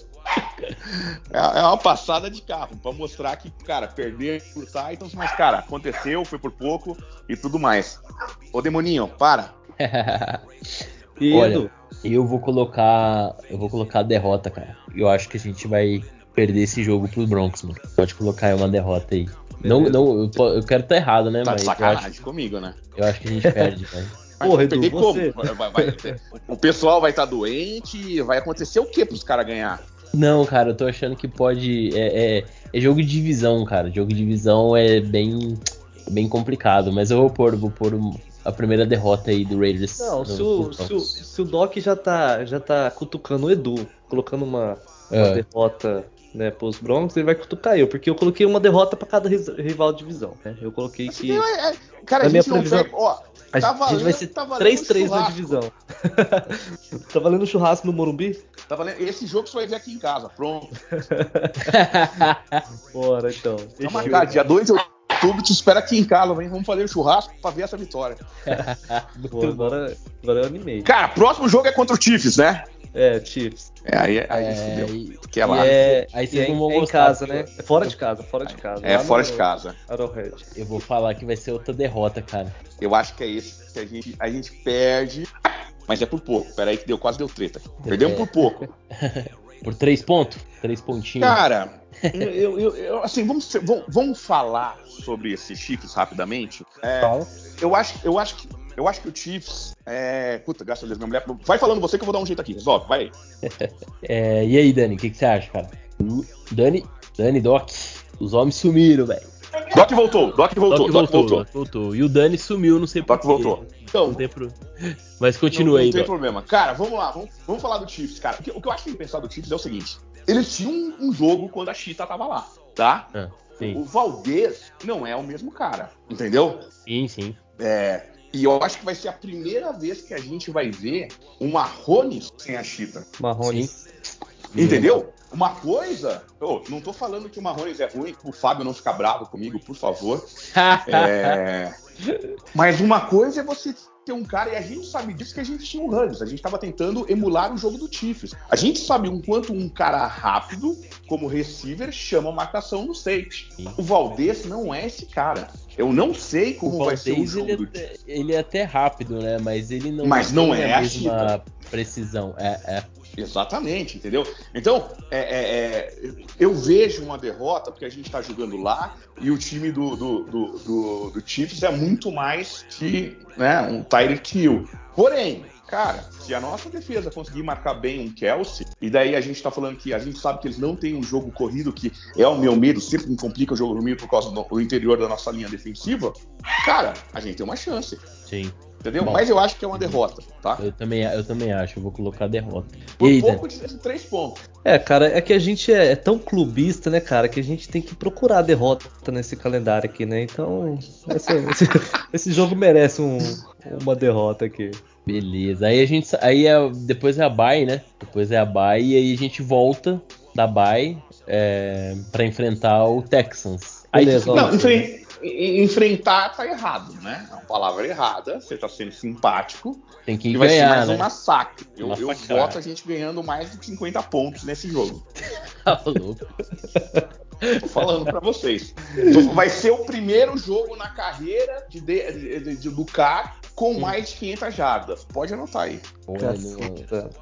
É, é uma passada de carro para mostrar que, cara, perder por Titans, mas, cara, aconteceu, foi por pouco e tudo mais. Ô, Demoninho, para. Olha, eu vou colocar, eu vou colocar a derrota, cara. Eu acho que a gente vai perder esse jogo pro Broncos, mano. Pode colocar aí uma derrota aí. Não, não, eu, eu quero estar tá errado, né? Tá mas sacanagem acho, comigo, né? Eu acho que a gente perde, velho. Porra, Edu, você... Vai, vai, o pessoal vai estar tá doente, vai acontecer o que pros caras ganhar? Não, cara, eu tô achando que pode. É, é, é, jogo de divisão, cara. Jogo de divisão é bem, bem complicado, mas eu vou pôr, vou pôr a primeira derrota aí do Raiders. Não, no, se, o, se, o, se, o, Doc já tá, já tá cutucando o Edu, colocando uma, uma é. derrota né, pros Broncos, ele vai cutucar eu, porque eu coloquei uma derrota para cada rival de divisão, né? Eu coloquei que. É, é, cara, a, minha previsão. ó, a, tá valendo, gente vai ser tá 3-3 na divisão. tá valendo churrasco no Morumbi? Tá valendo. Esse jogo você vai ver aqui em casa, pronto. Bora então. Vamos marcar, dia 2 de outubro, te espera aqui em casa, vem, vamos fazer o churrasco pra ver essa vitória. Pô, agora, agora eu animei. Cara, próximo jogo é contra o Chiefs, né? É, Chiefs. É, aí, aí É, fudeu. e- Porque é lá. é, Aí e vocês é, não vão é em casa, né? É fora de casa, fora de casa. É fora no de casa. Arrowhead. Eu vou falar que vai ser outra derrota, cara. Eu acho que é isso que a gente, a gente perde. Mas é por pouco. Peraí que deu, quase deu treta. Perdemos É. por pouco. Por três pontos? Três pontinhos. Cara, eu, eu- eu- assim, vamos, vamos, vamos falar sobre esses Chiefs rapidamente. É, Fala. eu, acho, eu, acho que, eu acho que o Chiefs. É... Puta, graças a Deus, minha mulher. Vai falando você que eu vou dar um jeito aqui. Resolve, vai. É, e aí, Dani, o que, que você acha, cara? Dani, Dani, Doc, os homens sumiram, velho. Doc voltou, Doc voltou, Doc Doc voltou. Doc voltou. E o Dani sumiu, não sei Doc porquê. voltou. Então, Não tem pro... Mas continua não, aí, não tem Doc. problema. Cara, vamos lá, vamos, vamos falar do Chiefs, cara. O que, o que eu acho que tem que pensar do Chiefs é o seguinte: eles tinham um, um jogo quando a Chita tava lá, tá? Ah, sim, O Valdez não é o mesmo cara, entendeu? sim, sim. É, e eu acho que vai ser a primeira vez que a gente vai ver um Marrones sem a Chita. Marrones. Entendeu? Uma coisa. Ô, não tô falando que o Marrones é ruim, o Fábio não ficar bravo comigo, por favor. É, Mas uma coisa é você ter um cara, e a gente sabe disso que a gente tinha o Huggins. A gente estava tentando emular o jogo do Chiefs. A gente sabe um quanto um cara rápido, como receiver, chama marcação no safety. O Valdez não é esse cara. Eu não sei como o vai ser o jogo ele, do é até, ele é até rápido, né? Mas ele não, Mas não é a a mesma precisão. É, é. Exatamente, entendeu? Então, é, é, é, eu vejo uma derrota porque a gente está jogando lá e o time do, do, do, do, do Chiefs é muito mais que né, um Tyreek Hill. Porém, cara, se a nossa defesa conseguir marcar bem um Kelsey, e daí a gente tá falando que a gente sabe que eles não têm um jogo corrido, que é o meu medo, sempre me complica o jogo no meio por causa do interior da nossa linha defensiva, cara, a gente tem uma chance, Sim. entendeu? Bom. Mas eu acho que é uma derrota, tá? Eu também, eu também acho. Eu vou colocar derrota. Por e aí, pouco de três pontos. É, cara, é que a gente é, é tão clubista, né, cara, que a gente tem que procurar a derrota nesse calendário aqui, né? Então, esse, esse- esse jogo merece um- uma derrota aqui. Beleza. Aí a gente. Aí é, depois é a bye, né? Depois é a bye e aí a gente volta da bye é, para enfrentar o Texans. Aí Beleza. Não, enfren- en- enfrentar tá errado, né? É uma palavra errada. Você tá sendo simpático. tem que E vai ser ganhar, mais né? um massacre. Eu, eu Massacrar. voto a gente ganhando mais de 50 pontos nesse jogo. Tá louco. Tô falando pra vocês. Vai ser o primeiro jogo na carreira de, de- de- de- do CAR com mais de 500 jardas. Pode anotar aí.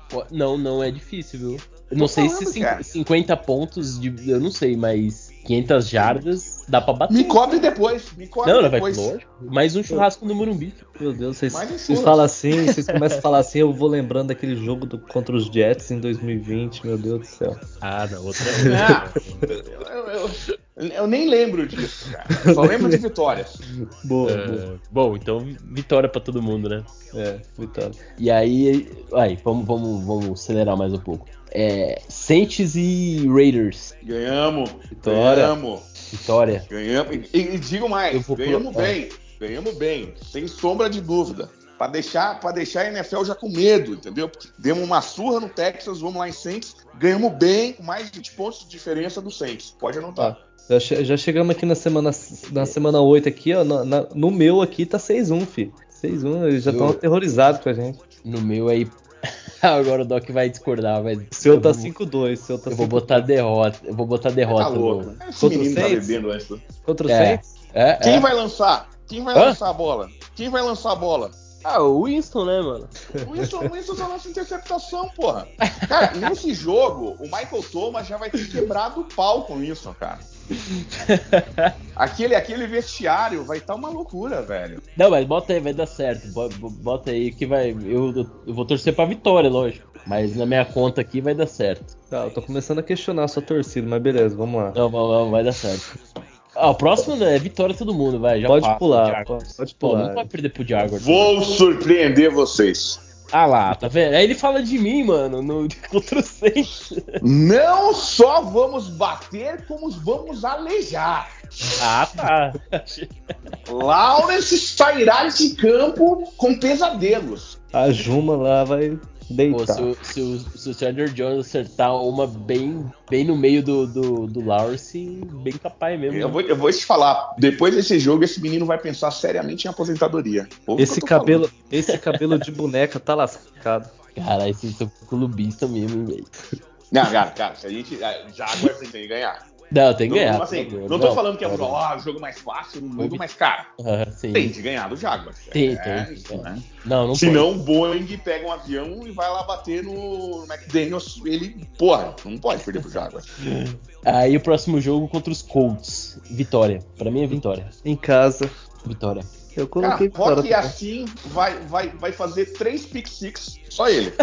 Pô, não, não, é difícil, viu? Eu não sei se falando, cin- cara. 50 pontos de. Eu não sei, mas 500 jardas dá pra bater. Me cobre depois. Me cobre Não, não vai depois. lógico. Mais um churrasco no Morumbi. Meu Deus, vocês, vocês falam assim, vocês começam a falar assim, eu vou lembrando daquele jogo do- contra os Jets em 2020, meu Deus do céu. Ah, não, outra Ah, eu, eu- eu nem lembro disso, cara. Só lembro de vitórias. Boa, boa. É, bom, então vitória pra todo mundo, né? É, vitória. E aí, aí vamos, vamos, vamos acelerar mais um pouco. É, Saints e Raiders. Ganhamos. Vitória. Ganhamos. Vitória. Ganhamos. E, e digo mais, ganhamos colocar- bem. Ganhamos bem. Sem sombra de dúvida. Pra deixar, pra deixar a NFL já com medo, entendeu? Demos uma surra no Texas, vamos lá em Saints. Ganhamos bem, com mais de 20 pontos de diferença do Saints. Pode anotar. Já, che- já chegamos aqui na semana, na semana 8 aqui, ó. na- na- no meu aqui tá 6-1, fi. 6-1, eles já estão aterrorizados com a gente. No meu aí. Agora o Doc vai discordar, vai. O seu eu tá vou- 5-2, o seu tá Eu vou 5-2. botar derrota. Eu vou botar derrota. tá no- louco. Esse Contra o menino tá bebendo antes. Contra o É. Saints? É, Quem é. vai lançar? Quem vai Hã? lançar a bola? Quem vai lançar a bola? Ah, o Winston, né, mano? O Winston, o Winston só lança interceptação, porra. Cara, nesse jogo, o Michael Thomas já vai ter quebrado o pau com isso, cara. Aquele, aquele vestiário vai estar uma loucura, velho. Não, mas bota aí, vai dar certo. Bo- bo- Bota aí que vai. Eu, eu vou torcer pra vitória, lógico. Mas na minha conta aqui vai dar certo. Tá, eu tô começando a questionar a sua torcida, mas beleza, vamos lá. Não, vai, vai- vai dar certo. Ah, o próximo né, é vitória todo mundo, vai. Já Pode passa, pular, pode- pode Pô, pular. não pode perder pro Jaguars. Vou surpreender vocês. Ah lá, tá vendo? Aí ele fala de mim, mano, no, contra. Não só vamos bater, como vamos alejar. Ah, tá. Lawrence sairá de campo com pesadelos. A Juma lá vai Pô, se, o, se, se o Chandler Jones acertar uma bem, bem no meio do, do, do Lawrence, bem capaz mesmo. Eu né? vou, eu vou te falar, depois desse jogo, esse menino vai pensar seriamente em aposentadoria. Ouve Esse cabelo, esse cabelo de boneca tá lascado. Cara, esse sou clubista mesmo, velho. Não, cara, cara, se a gente. a Jaguars tem que ganhar. Não, tem que ganhar. não, assim, não tô falando que é o claro. ó, o jogo mais fácil no mundo, mas, cara, Ah, sim. tem de ganhar do Jaguars. Tem, é, tem, isso, né? Não, não Se pode. não, o Boeing pega um avião e vai lá bater no McDaniels. Ele, porra, não pode perder pro Jaguars. Aí o próximo jogo contra os Colts. Vitória. Pra mim é vitória. Em casa. Vitória. Eu Cara, coloquei vitória Rock assim vai, vai, vai fazer três pick six, só ele.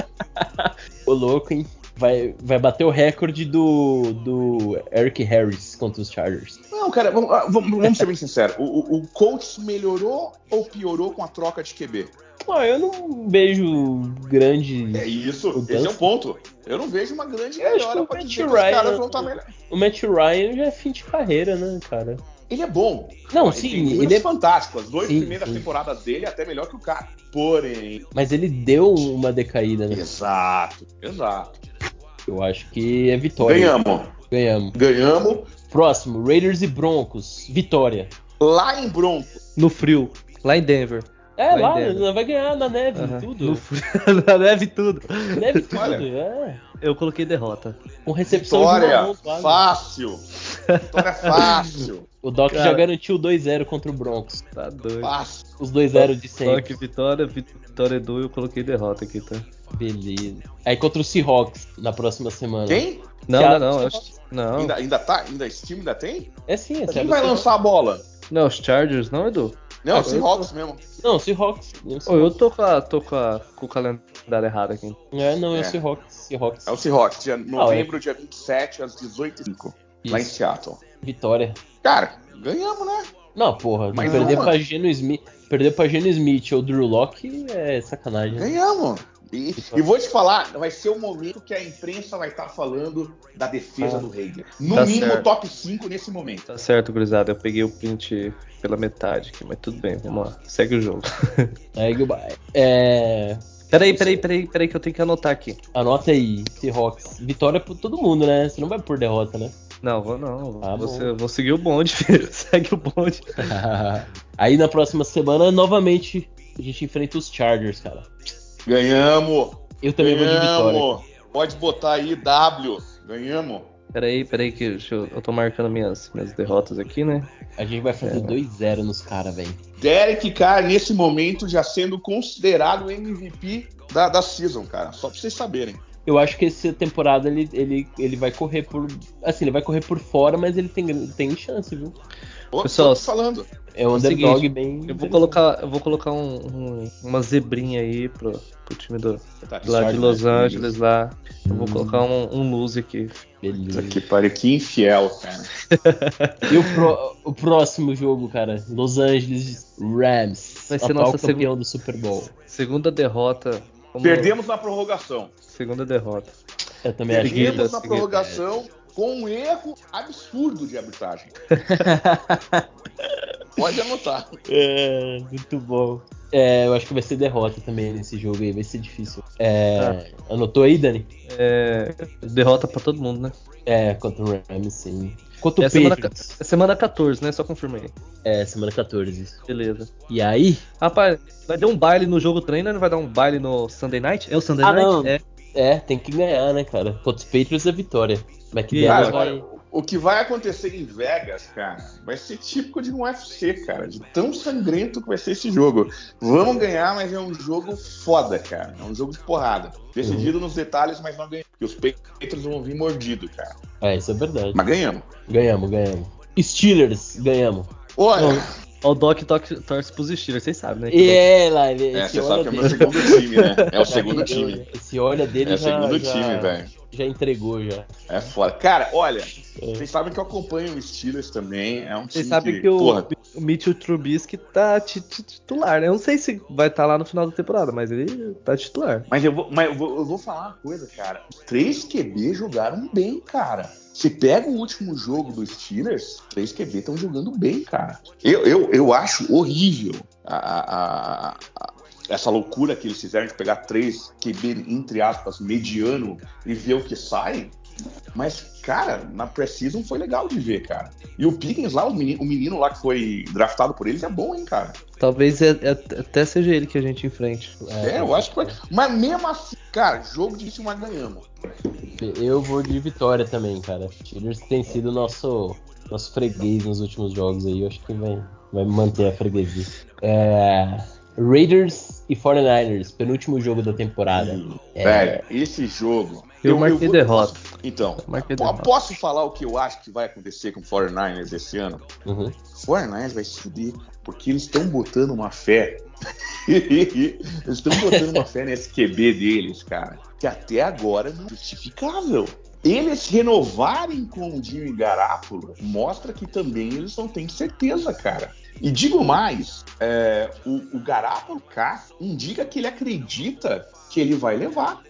Ô louco, hein? Vai, vai bater o recorde do, do Eric Harris contra os Chargers. Não, cara, vamos, ah, vamos- vamos ser bem sinceros. O, o, o Colts melhorou ou piorou com a troca de QB? Pô, eu não vejo grande. É isso, O esse é o ponto. Eu não vejo uma grande Eu melhora pra Matt dizer que os Ryan- caras vão estar melhor. O Matt Ryan já é fim de carreira, né, cara? Ele é bom. Não, sim, ele é- fantástico. As duas Sim, primeiras sim. temporadas dele é até melhor que o cara. Porém. Mas ele deu uma decaída, né? Exato, exato. Eu acho que é vitória. Ganhamos. Ganhamos. Ganhamos Próximo, Raiders e Broncos. Vitória. lá em Bronco. No frio. Lá em Denver. É, lá, Denver. vai ganhar na neve, Aham. tudo. No frio. Na neve tudo. Neve tudo, Olha. é. Eu coloquei derrota. Com recepção de Vitória Mahomes lá, né? fácil. Vitória fácil. O Doc Cara. já garantiu 2-0 contra o Broncos. Tá doido. Fácil. Os 2-0 de sempre. que vitória, vitória Edu, eu coloquei derrota aqui, tá? Beleza. Aí contra o Seahawks na próxima semana. Quem? Não, Seattle não, não. eu Não, Ainda, ainda tá? Ainda esse time ainda tem? É sim, é Quem vai Seahawks. lançar a bola? não, os Chargers, não, Edu? Não, Ah, o Seahawks mesmo. Não, Seahawks. Ô, eu tô com, a, tô com, a, com o calendário errado aqui. É, não, é, É. o Seahawks. Seahawks. É o Seahawks, dia Ah, novembro, dia 27, às 18h05, lá em. Seattle. Vitória. Cara, ganhamos, né? Não, porra. Mais perder uma. pra Geno Smith. Perder pra Geno Smith ou Drew Locke é sacanagem. né? Ganhamos. E, e vou te falar, vai ser o momento que a imprensa vai estar falando da defesa Ah. do Hager. No Tá mínimo certo. top 5 nesse momento. Tá certo, gurizada. Eu peguei o print pela metade aqui, mas tudo bem, vamos lá. Segue o jogo. Aí, goodbye. É. Peraí, peraí, peraí, peraí, que eu tenho que anotar aqui. Anota aí, Seahawks. Vitória por todo mundo, né? Você não vai por derrota, né? Não, vou não. Ah, Você, vou seguir o bonde, filho. Segue o bonde. aí na próxima semana, novamente, a gente enfrenta os Chargers, cara. Ganhamos. Eu também vou de vitória. Ganhamos. Pode botar aí W. Ganhamos. Peraí, peraí, que deixa eu, eu tô marcando minhas, minhas derrotas aqui, né? A gente vai É. fazer 2-0 nos caras, velho. Derek Carr, nesse momento, já sendo considerado MVP da, da season, cara. Só pra vocês saberem. Eu acho que essa temporada ele, ele, ele vai correr por. Assim, ele vai correr por fora, mas ele tem, tem chance, viu? Pessoal, tô falando. É um É o underdog seguinte, bem. Eu vou colocar, eu vou colocar um, um- uma zebrinha aí pro, pro time do, Tá, lá de Los né? Angeles lá. Eu vou Hum. colocar um, um lose aqui. Beleza. Que pariu, que infiel, cara. E o, pró- o próximo jogo, cara? Los Angeles Rams. Vai ser nossa campeão do Super Bowl. Segunda derrota. Vamos- Perdemos na prorrogação. Segunda derrota. Eu também acho que. Perdemos na seguida. prorrogação com um erro absurdo de arbitragem. Pode anotar. É, muito bom. É, eu acho que vai ser derrota também nesse jogo aí, vai ser difícil. É, Anotou aí, Dani? É, derrota pra todo mundo, né? É, contra o Rams, sim. Contra o É semana, Patriots. é semana 14, né? Só confirmei. É, semana 14. isso. Beleza. E aí? Rapaz, vai dar um baile no jogo treino, não vai dar um baile no Sunday Night? É o Sunday Ah, Night? não. É. É, tem que ganhar, né, cara? Contra os Patriots é vitória. McDaniels Cara, vai. o que vai acontecer em Vegas, cara, vai ser típico de um UFC, cara, de tão sangrento que vai ser esse jogo. Vamos ganhar, mas é um jogo foda, cara. É um jogo de porrada. Decidido nos detalhes, mas não ganhamos. Porque os Patriots vão vir mordido, cara. É, isso é verdade. Mas ganhamos. Ganhamos, ganhamos. Steelers, ganhamos. Olha, Ó, o Doc torce, pros Steelers, vocês sabem, né? É, lá, ele. é, esse você sabe olha que é o meu dele- segundo time, né? É o já segundo time. Esse olha dele É o já, segundo já- time, velho. Já entregou, já. É foda. Cara, olha, É. vocês sabem que eu acompanho o Steelers também. É um time Vocês sabem que, que o, o Mitchell Trubisky tá ti- ti- titular, né? Eu não sei se vai estar lá no final da temporada, mas ele tá titular. Mas eu vou, mas eu vou, eu vou falar uma coisa, cara. Os três QB jogaram bem, cara. Você pega o último jogo dos Steelers, três QB estão jogando bem, cara. Eu, eu, eu acho horrível a- a- essa loucura que eles fizeram de pegar três QB, entre aspas, mediano e ver o que sai. Mas, cara, na Precision foi legal de ver, cara. E o Pickens lá, o menino, o menino lá que foi draftado por eles é bom, hein, cara. Talvez é, é, até seja ele que a gente enfrente. É, é eu acho que vai. Mas mesmo assim, cara, jogo difícil, mas ganhamos. Eu vou de vitória também, cara. Steelers tem sido nosso, nosso freguês nos últimos jogos aí. Eu acho que vai, vai manter a freguesia. É, Raiders e 49ers, penúltimo jogo da temporada. É... Velho, esse jogo. Eu, eu marquei eu derrota. Então, marquei derrota. posso falar o que eu acho que vai acontecer com o 49ers esse ano? Uhum. 49ers vai se fuder, porque eles estão botando uma fé. eles estão botando uma fé nesse QB deles, cara, que até agora não é justificável. Eles renovarem com o Jimmy Garápolo mostra que também eles não têm certeza, cara. E digo mais, é, o, o Garápolo K indica que ele acredita que ele vai levar.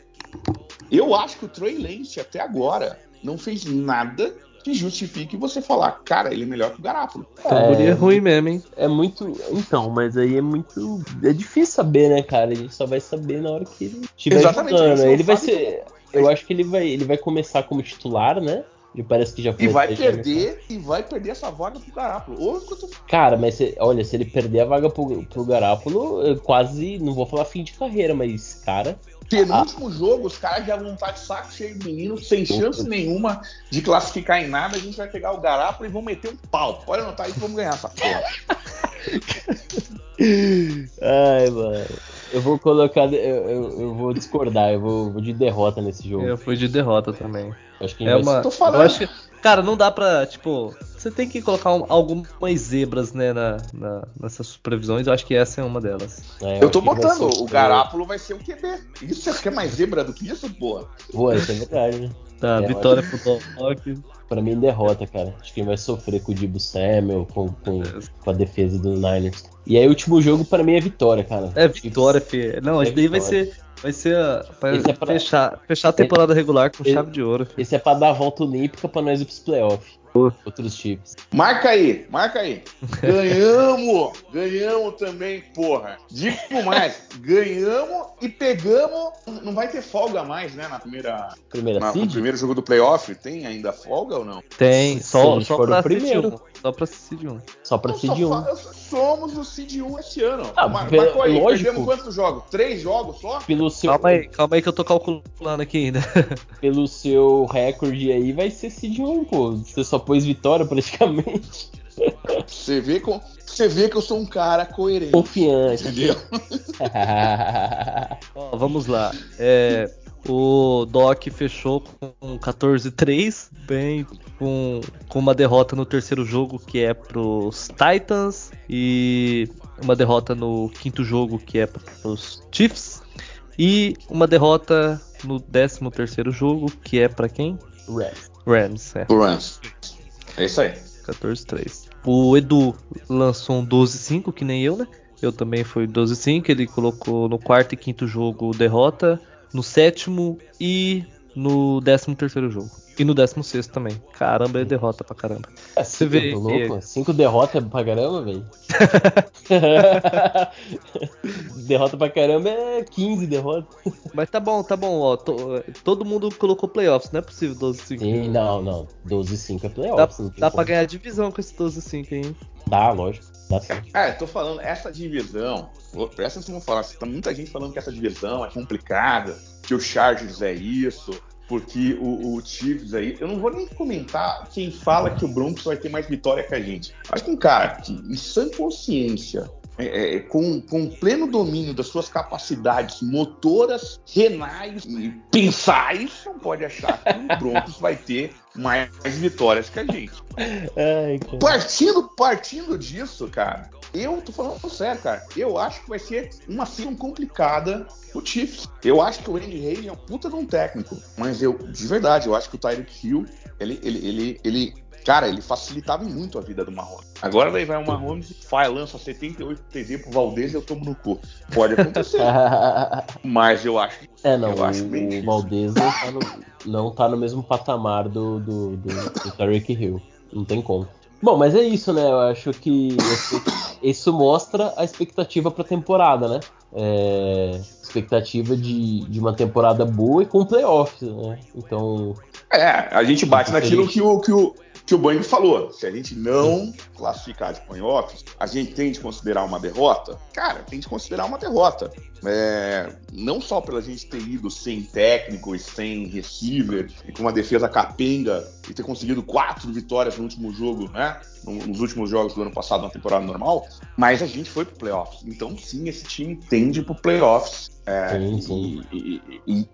Eu acho que o Trey Lance até agora não fez nada que justifique você falar, cara, ele é melhor que o Garápolo. É, é ruim mesmo, hein? É muito. Então, mas aí é muito. É difícil saber, né, cara? A gente só vai saber na hora que ele estiver Exatamente, jogando. Ele vai ser. Eu acho que ele vai, ele vai começar como titular, né? E parece que já foi. E vai perder, e vai perder essa vaga pro Garápolo. Tô... Cara, mas se, olha, se ele perder a vaga pro, pro Garápolo, quase, não vou falar fim de carreira, mas, cara. Penúltimo ah. jogo, os caras já vão estar de saco cheio de menino, sem chance nenhuma de classificar em nada. A gente vai pegar o Garápolo e vamos meter um pau. Pode anotar aí que vamos ganhar essa porra. Ai, mano. Eu vou colocar. Eu, eu, eu vou discordar, eu vou, vou, de derrota nesse jogo. Eu fui de derrota também. Acho que é uma. Tô falando. Eu acho que, cara, não dá pra. Tipo, você tem que colocar um, algumas zebras, né, na, na, nessas previsões. Eu acho que essa é uma delas. É, eu tô botando, o Garápolo vai ser o QB. Isso você quer mais zebra do que isso, pô? Pô, isso é verdade, né? Tá, é, vitória pro Doc. Pra mim, derrota, cara. Acho que quem vai sofrer com o Dibu Samuel, com, com, com, a defesa do Niners. E aí, o último jogo, pra mim, é vitória, cara. É vitória, Fê. Não, é acho que daí vai ser. Vai ser a, pra é pra... Fechar, fechar a temporada regular com esse, chave de ouro. Esse é pra dar a volta olímpica pra nós ir pros playoffs. Outros chips. Marca aí, marca aí. Ganhamos! ganhamos também, porra. Digo mais, ganhamos e pegamos. Não vai ter folga mais, né? Na primeira. Primeira na, No primeiro jogo do playoff. Tem ainda folga ou não? Tem, só, só pra primeiro. Só pra Seed 1. Só pra Seed 1. Somos o Seed 1 esse ano. Ah, Mar marcou aí, lógico. perdemos quantos jogos? Três jogos só? Pelo seu... Calma aí, calma aí que eu tô calculando aqui ainda. Pelo seu recorde aí, vai ser Seed 1, pô. Você só pôs vitória praticamente. Você vê, com, você vê que eu sou um cara coerente. Confiante. Entendeu? Ó, vamos lá. É, o Doc fechou com 14-3, bem com, com uma derrota no terceiro jogo que é pros Titans e uma derrota no quinto jogo que é pros Chiefs e uma derrota no décimo terceiro jogo que é para quem? Rams. Rams, é. Rams. É isso aí. 14-3. O Edu lançou um 12-5, que nem eu, né? Eu também fui 12-5. Ele colocou no quarto e quinto jogo derrota, no sétimo e no décimo terceiro jogo. E no 16 também. Caramba, é derrota pra caramba. É, Você vê. Louco. Cinco derrotas pra caramba, velho. derrota pra caramba é 15 derrotas. Mas tá bom, tá bom, ó. todo mundo colocou playoffs, não é possível 12-5. Sim, não, não. 12-5 é playoffs. Dá, dá pra ganhar divisão com esse 12-5 aí. Dá, lógico. É, tô falando, essa divisão. Presta atenção, falar. Tá muita gente falando que essa divisão é complicada, que o Chargers é isso porque o, o Chiefs aí, eu não vou nem comentar quem fala que o Broncos vai ter mais vitória que a gente. Que um cara que, em sã consciência, é, é, com, com pleno domínio das suas capacidades motoras, renais e pensais, não pode achar que o Broncos vai ter mais vitórias que a gente. Ai, partindo, partindo disso, cara, eu tô falando sério, cara. Eu acho que vai ser uma season complicada o Chiefs. Eu acho que o Andy Reid é um puta de um técnico, mas eu, de verdade, eu acho que o Tyreek Hill, ele, ele, ele, ele, cara, ele facilitava muito a vida do Mahomes. Agora daí vai o Mahomes, faz, lança 78 TD pro Valdez e eu tomo no cu. Pode acontecer. mas eu acho É, não, eu o, acho bem o Valdez não tá, no, não tá no mesmo patamar do, do, do, do Tyreek Hill. Não tem como. Bom, mas é isso, né? Eu acho que isso mostra a expectativa para a temporada, né? É, expectativa de, de uma temporada boa e com playoffs, né? Então, É, a gente bate naquilo que o, que o, que o Boeing falou. Se a gente não classificar de playoffs, a gente tem de considerar uma derrota? Cara, tem de considerar uma derrota. É, não só pela gente ter ido sem técnico e sem receiver, e com uma defesa capenga, e ter conseguido quatro vitórias no último jogo, né? Nos últimos jogos do ano passado, na temporada normal, mas a gente foi pro playoffs. Então, sim, esse time tende pro playoffs. É, sim, sim. E, e, e,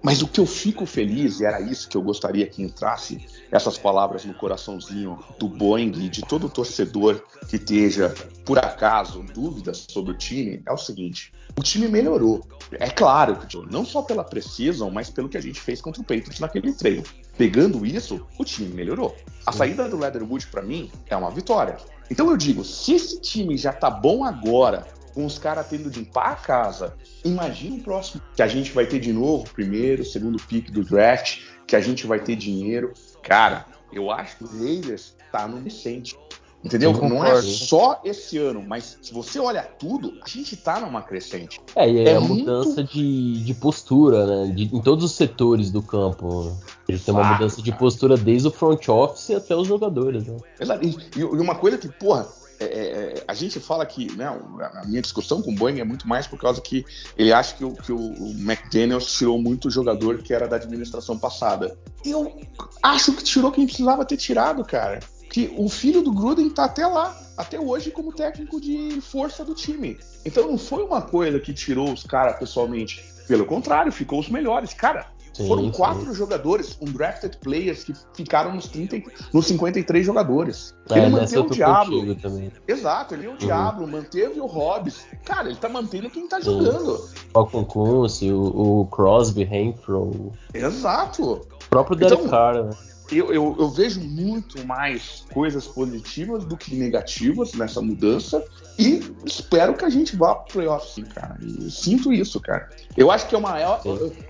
mas o que eu fico feliz, e era isso que eu gostaria que entrasse, essas palavras no coraçãozinho do Boeing e de todo torcedor que esteja, por acaso, dúvidas sobre o time, é o seguinte: o time melhorou. É claro, não só pela precisão, mas pelo que a gente fez contra o Patriots naquele treino. Pegando isso, o time melhorou. A saída do Leatherwood, para mim, é uma vitória. Então eu digo, se esse time já tá bom agora, com os caras tendo de limpar a casa. Imagina o próximo que a gente vai ter de novo, primeiro, segundo pick do draft, que a gente vai ter dinheiro. Cara, eu acho que o Raiders tá no decente. Entendeu? Não é só esse ano, mas se você olha tudo, a gente tá numa crescente. É, e é, é a muito... mudança de, de postura, né? De, em todos os setores do campo. Ele tem uma mudança de postura desde o front office até os jogadores, né? E, e uma coisa que, porra, é, é, é, a gente fala que né, a minha discussão com o Boeing é muito mais por causa que ele acha que o, que o McDaniels tirou muito jogador que era da administração passada. Eu acho que tirou quem precisava ter tirado, cara. Que o filho do Gruden tá até lá, até hoje, como técnico de força do time. Então não foi uma coisa que tirou os caras pessoalmente. Pelo contrário, ficou os melhores. Cara, Sim, Foram quatro sim. jogadores, undrafted players, que ficaram nos, 30, nos 53 jogadores. É, ele manteve o Diablo. Também. Exato, ele é o uhum. Diablo, manteve o Hobbs. Cara, ele tá mantendo quem tá jogando. O Kunkunce, o, o Crosby, Renfro. Exato. O próprio Derek então, Carr, né? eu, eu, eu, vejo muito mais coisas positivas do que negativas nessa mudança e espero que a gente vá pro playoff, sim, cara. Eu sinto isso, cara. Eu acho que é uma. É,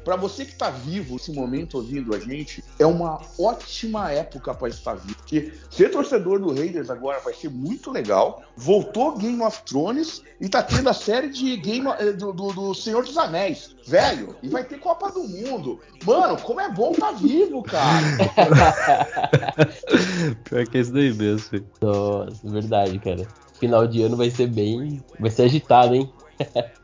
para você que tá vivo nesse momento ouvindo a gente, é uma ótima época para estar vivo. Porque ser torcedor do Raiders agora vai ser muito legal. Voltou Game of Thrones e tá tendo a série de Game eh, do, do, do Senhor dos Anéis. Velho, e vai ter Copa do Mundo. Mano, como é bom tá vivo, cara. Pior que isso daí mesmo, filho. Nossa, verdade, cara. Final de ano vai ser bem. Vai ser agitado, hein?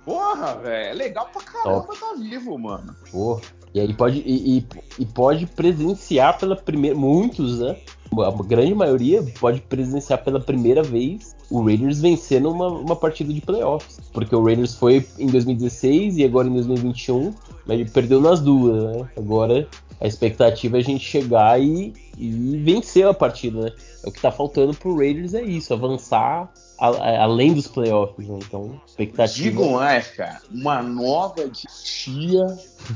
Porra, velho. É legal pra caramba Top. tá vivo, mano. Porra. E aí pode. E, e, e pode presenciar pela primeira. Muitos, né? A grande maioria pode presenciar pela primeira vez o Raiders vencendo uma, uma partida de playoffs. Porque o Raiders foi em 2016 e agora em 2021, mas ele perdeu nas duas, né? Agora a expectativa é a gente chegar e, e vencer a partida, né? O que tá faltando pro Raiders é isso, avançar a, a, além dos playoffs, né? Então, expectativa. Digo mais, cara, uma nova dia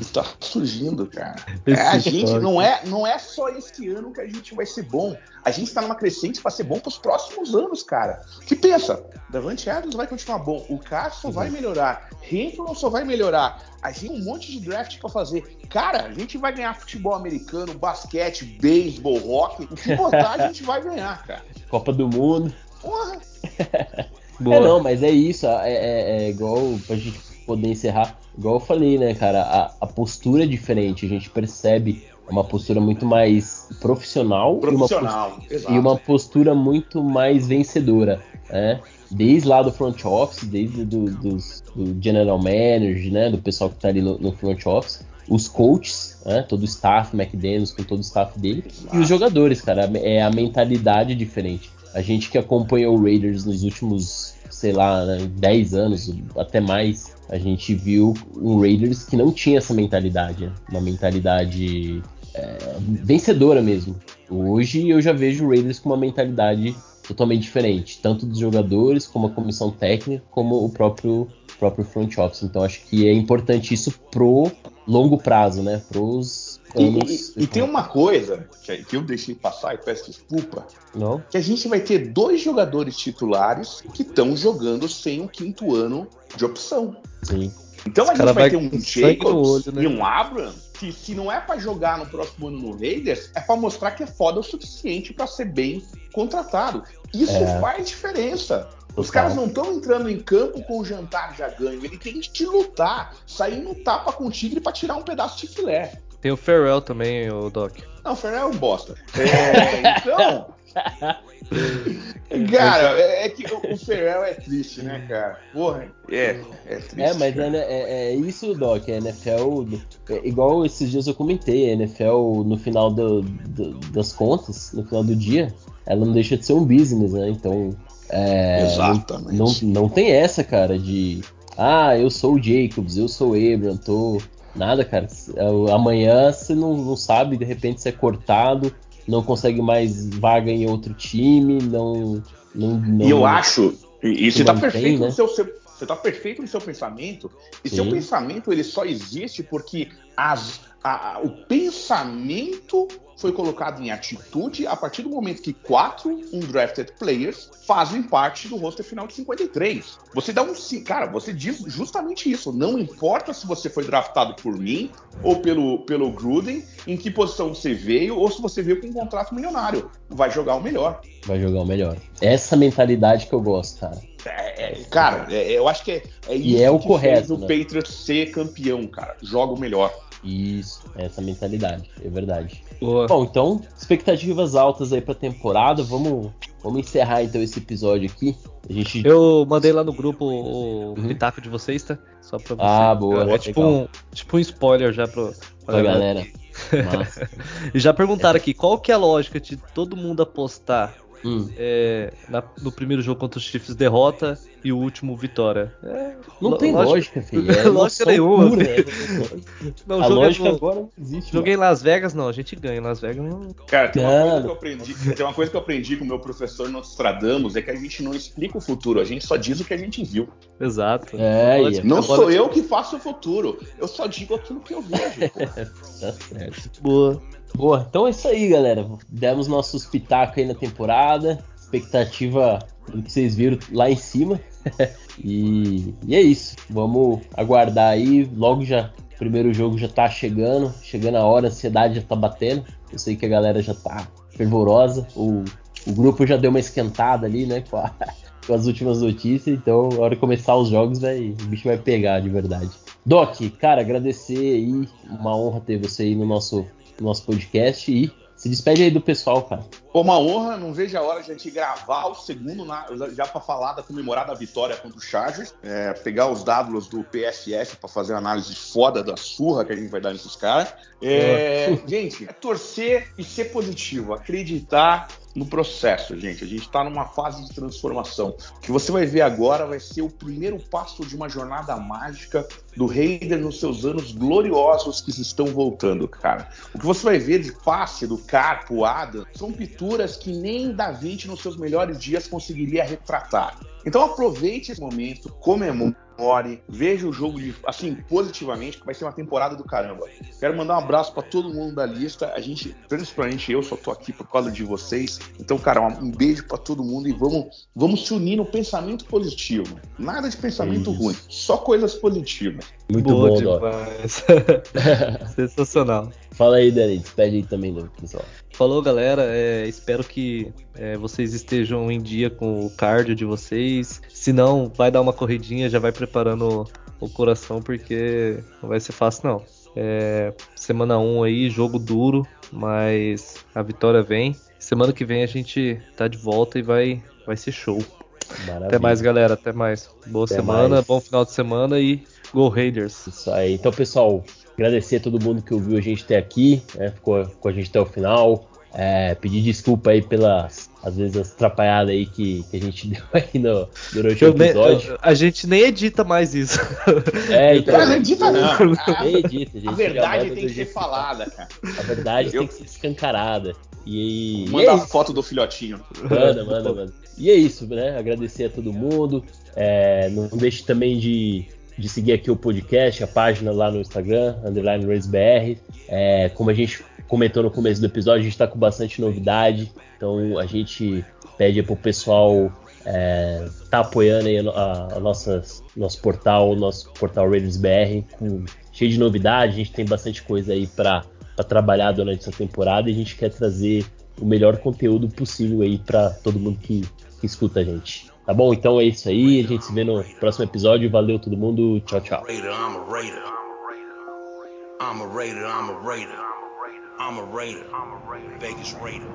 está surgindo, cara. É, a gente não é, não é só esse ano que a gente vai ser bom. A gente está numa crescente para ser bom para os próximos anos, cara. Que pensa, Davante Adams vai continuar bom, o Carson vai melhorar, Hamilton só vai melhorar. A gente tem um monte de draft para fazer. Cara, a gente vai ganhar futebol americano, basquete, beisebol, rock. O que botar a gente vai ganhar, cara. Copa do Mundo. Porra. é não, mas é isso. É, é, é igual pra gente poder encerrar. Igual eu falei, né, cara? A, a postura é diferente. A gente percebe uma postura muito mais profissional, profissional e, uma postura, e uma postura muito mais vencedora, né? Desde lá do front office, desde do, do, do general manager, né, do pessoal que está ali no, no, front office, os coaches, né, todo o staff, McDaniels com todo o staff dele, e os jogadores, cara, é a mentalidade diferente. A gente que acompanhou o Raiders nos últimos, sei lá, né, 10 anos, até mais, a gente viu um Raiders que não tinha essa mentalidade, né? uma mentalidade é, vencedora mesmo. Hoje eu já vejo o Raiders com uma mentalidade totalmente diferente, tanto dos jogadores, como a comissão técnica, como o próprio, próprio front office. Então acho que é importante isso pro longo prazo, né? Pros. E, e, tem uma coisa que, que eu deixei passar e peço desculpa. Não. Que a gente vai ter dois jogadores titulares que estão jogando sem o quinto ano de opção. Sim. Então Esse a gente vai ter um Jacobs olho, né? e um Abrams que se não é para jogar no próximo ano no Raiders, é para mostrar que é foda o suficiente para ser bem contratado. Isso é. faz diferença. Os caras não estão entrando em campo com o jantar já ganho. Ele tem que lutar, sair no tapa com o tigre para tirar um pedaço de filé. Tem o Farrell também, o Doc. Não, o Farrell é um bosta. É, então. cara, é, é, que o, o Ferrell é triste, né, cara? Porra, é, é triste. É, mas é, é, é, isso, Doc. A NFL, é, igual esses dias eu comentei, a NFL, no final do, do, das contas, no final do dia, ela não deixa de ser um business, né? Então. É, Exatamente. Não, não, não tem essa, cara, de. Ah, eu sou o Jacobs, eu sou o Abram, tô. Nada, cara. Amanhã você não, não sabe, de repente você é cortado, não consegue mais vaga em outro time, não. não, não e eu acho, e, e você está perfeito né? no seu, seu, você está perfeito no seu pensamento, e Sim. seu pensamento ele só existe porque as, a, o pensamento foi colocado em atitude a partir do momento que quatro undrafted players fazem parte do roster final de 53. Você dá um. Cara, você diz justamente isso. Não importa se você foi draftado por mim ou pelo, pelo Gruden, em que posição você veio, ou se você veio com um contrato milionário. Vai jogar o melhor. Vai jogar o melhor. Essa mentalidade que eu gosto, cara. É, é, cara, é, eu acho que é, é isso e é o que correto, fez o né? Patriots ser campeão, cara. Joga o melhor. Isso, essa mentalidade, é verdade. Boa. Bom, então, expectativas altas aí pra temporada. Vamos, vamos encerrar então esse episódio aqui. A gente... Eu mandei lá no grupo o uhum. pitaco de vocês, tá? Só pra vocês. Ah, boa. É tipo um, tipo um spoiler já pro, pra, pra galera. galera. e já perguntaram aqui, qual que é a lógica de todo mundo apostar Hum. É, na, no primeiro jogo contra os Chiefs, derrota e o último, vitória. É, não tem lógica, filho. É lógica nenhuma. Pura, é não, a lógica no, agora não existe. Joguei em Las Vegas, não. A gente ganha em Las Vegas. Não... Cara, tem uma, coisa que eu aprendi, tem uma coisa que eu aprendi com o meu professor Nostradamus, é que a gente não explica o futuro, a gente só diz o que a gente viu. Exato. É, não, não sou eu que faço o futuro, eu só digo aquilo que eu vejo. tá certo. Boa. Boa, então é isso aí, galera. Demos nossos pitacos aí na temporada. Expectativa do que vocês viram lá em cima. e, e, é isso. Vamos aguardar aí. Logo já. O primeiro jogo já tá chegando. Chegando a hora, a ansiedade já tá batendo. Eu sei que a galera já tá fervorosa. O, o grupo já deu uma esquentada ali, né? Com, a, com as últimas notícias. Então, a hora de começar os jogos, vai, o bicho vai pegar de verdade. Doc, cara, agradecer aí. Uma honra ter você aí no nosso nosso podcast e se despede aí do pessoal, cara. Pô, uma honra, não vejo a hora de a gente gravar o segundo na, já para falar da comemorada vitória contra o Chargers, é, pegar os dados do PFF para fazer uma análise foda da surra que a gente vai dar nesses caras. É, gente, é torcer e ser positivo, acreditar no processo, gente. A gente está numa fase de transformação. O que você vai ver agora vai ser o primeiro passo de uma jornada mágica do Raider nos seus anos gloriosos que estão voltando, cara. O que você vai ver de passe do Carpo, Adam, são que nem Da Vinci nos seus melhores dias conseguiria retratar. Então aproveite esse momento, comemore comemore, veja o jogo de, assim positivamente, que vai ser uma temporada do caramba. Quero mandar um abraço para todo mundo da lista. A gente, principalmente eu, só tô aqui por causa de vocês. Então, cara, um beijo para todo mundo e vamos, vamos se unir no pensamento positivo. Nada de pensamento ruim, só coisas positivas. Muito Boa bom, demais. Sensacional. Fala aí, Dani, despede aí também do pessoal. Falou, galera. É, espero que é, vocês estejam em dia com o cardio de vocês. Se não, vai dar uma corridinha, já vai preparando o coração, porque não vai ser fácil, não. É, semana 1 aí, jogo duro, mas a vitória vem. Semana que vem a gente tá de volta e vai, vai ser show. Maravilha. Até mais, galera. Até mais. Boa Até semana, mais. bom final de semana e Go Raiders. Isso aí. Então, pessoal, Agradecer a todo mundo que ouviu a gente até aqui, né, ficou com a gente até o final. É, pedir desculpa aí pelas, às vezes, as atrapalhadas aí que, que a gente deu aí no, durante eu o episódio. A gente nem edita mais isso. É, então. Não edita não. Nem edita, gente. A verdade tem que ser falada, cara. A verdade eu... tem que ser escancarada. E, manda e é a foto do filhotinho. Manda, manda, manda. E é isso, né? Agradecer a todo mundo. É, não deixe também de de seguir aqui o podcast, a página lá no Instagram, underline RaceBR. É, como a gente comentou no começo do episódio, a gente está com bastante novidade, então a gente pede para o pessoal é, tá apoiando aí a, a, a nossas, nosso portal, nosso portal RaceBR, com, cheio de novidade, a gente tem bastante coisa aí para trabalhar durante essa temporada e a gente quer trazer o melhor conteúdo possível aí para todo mundo que, que escuta a gente. Tá bom? Então é isso aí. A gente se vê no próximo episódio. Valeu todo mundo. Tchau, tchau. I'm a raider, I'm a raider. I'm a raider. Vegas raider.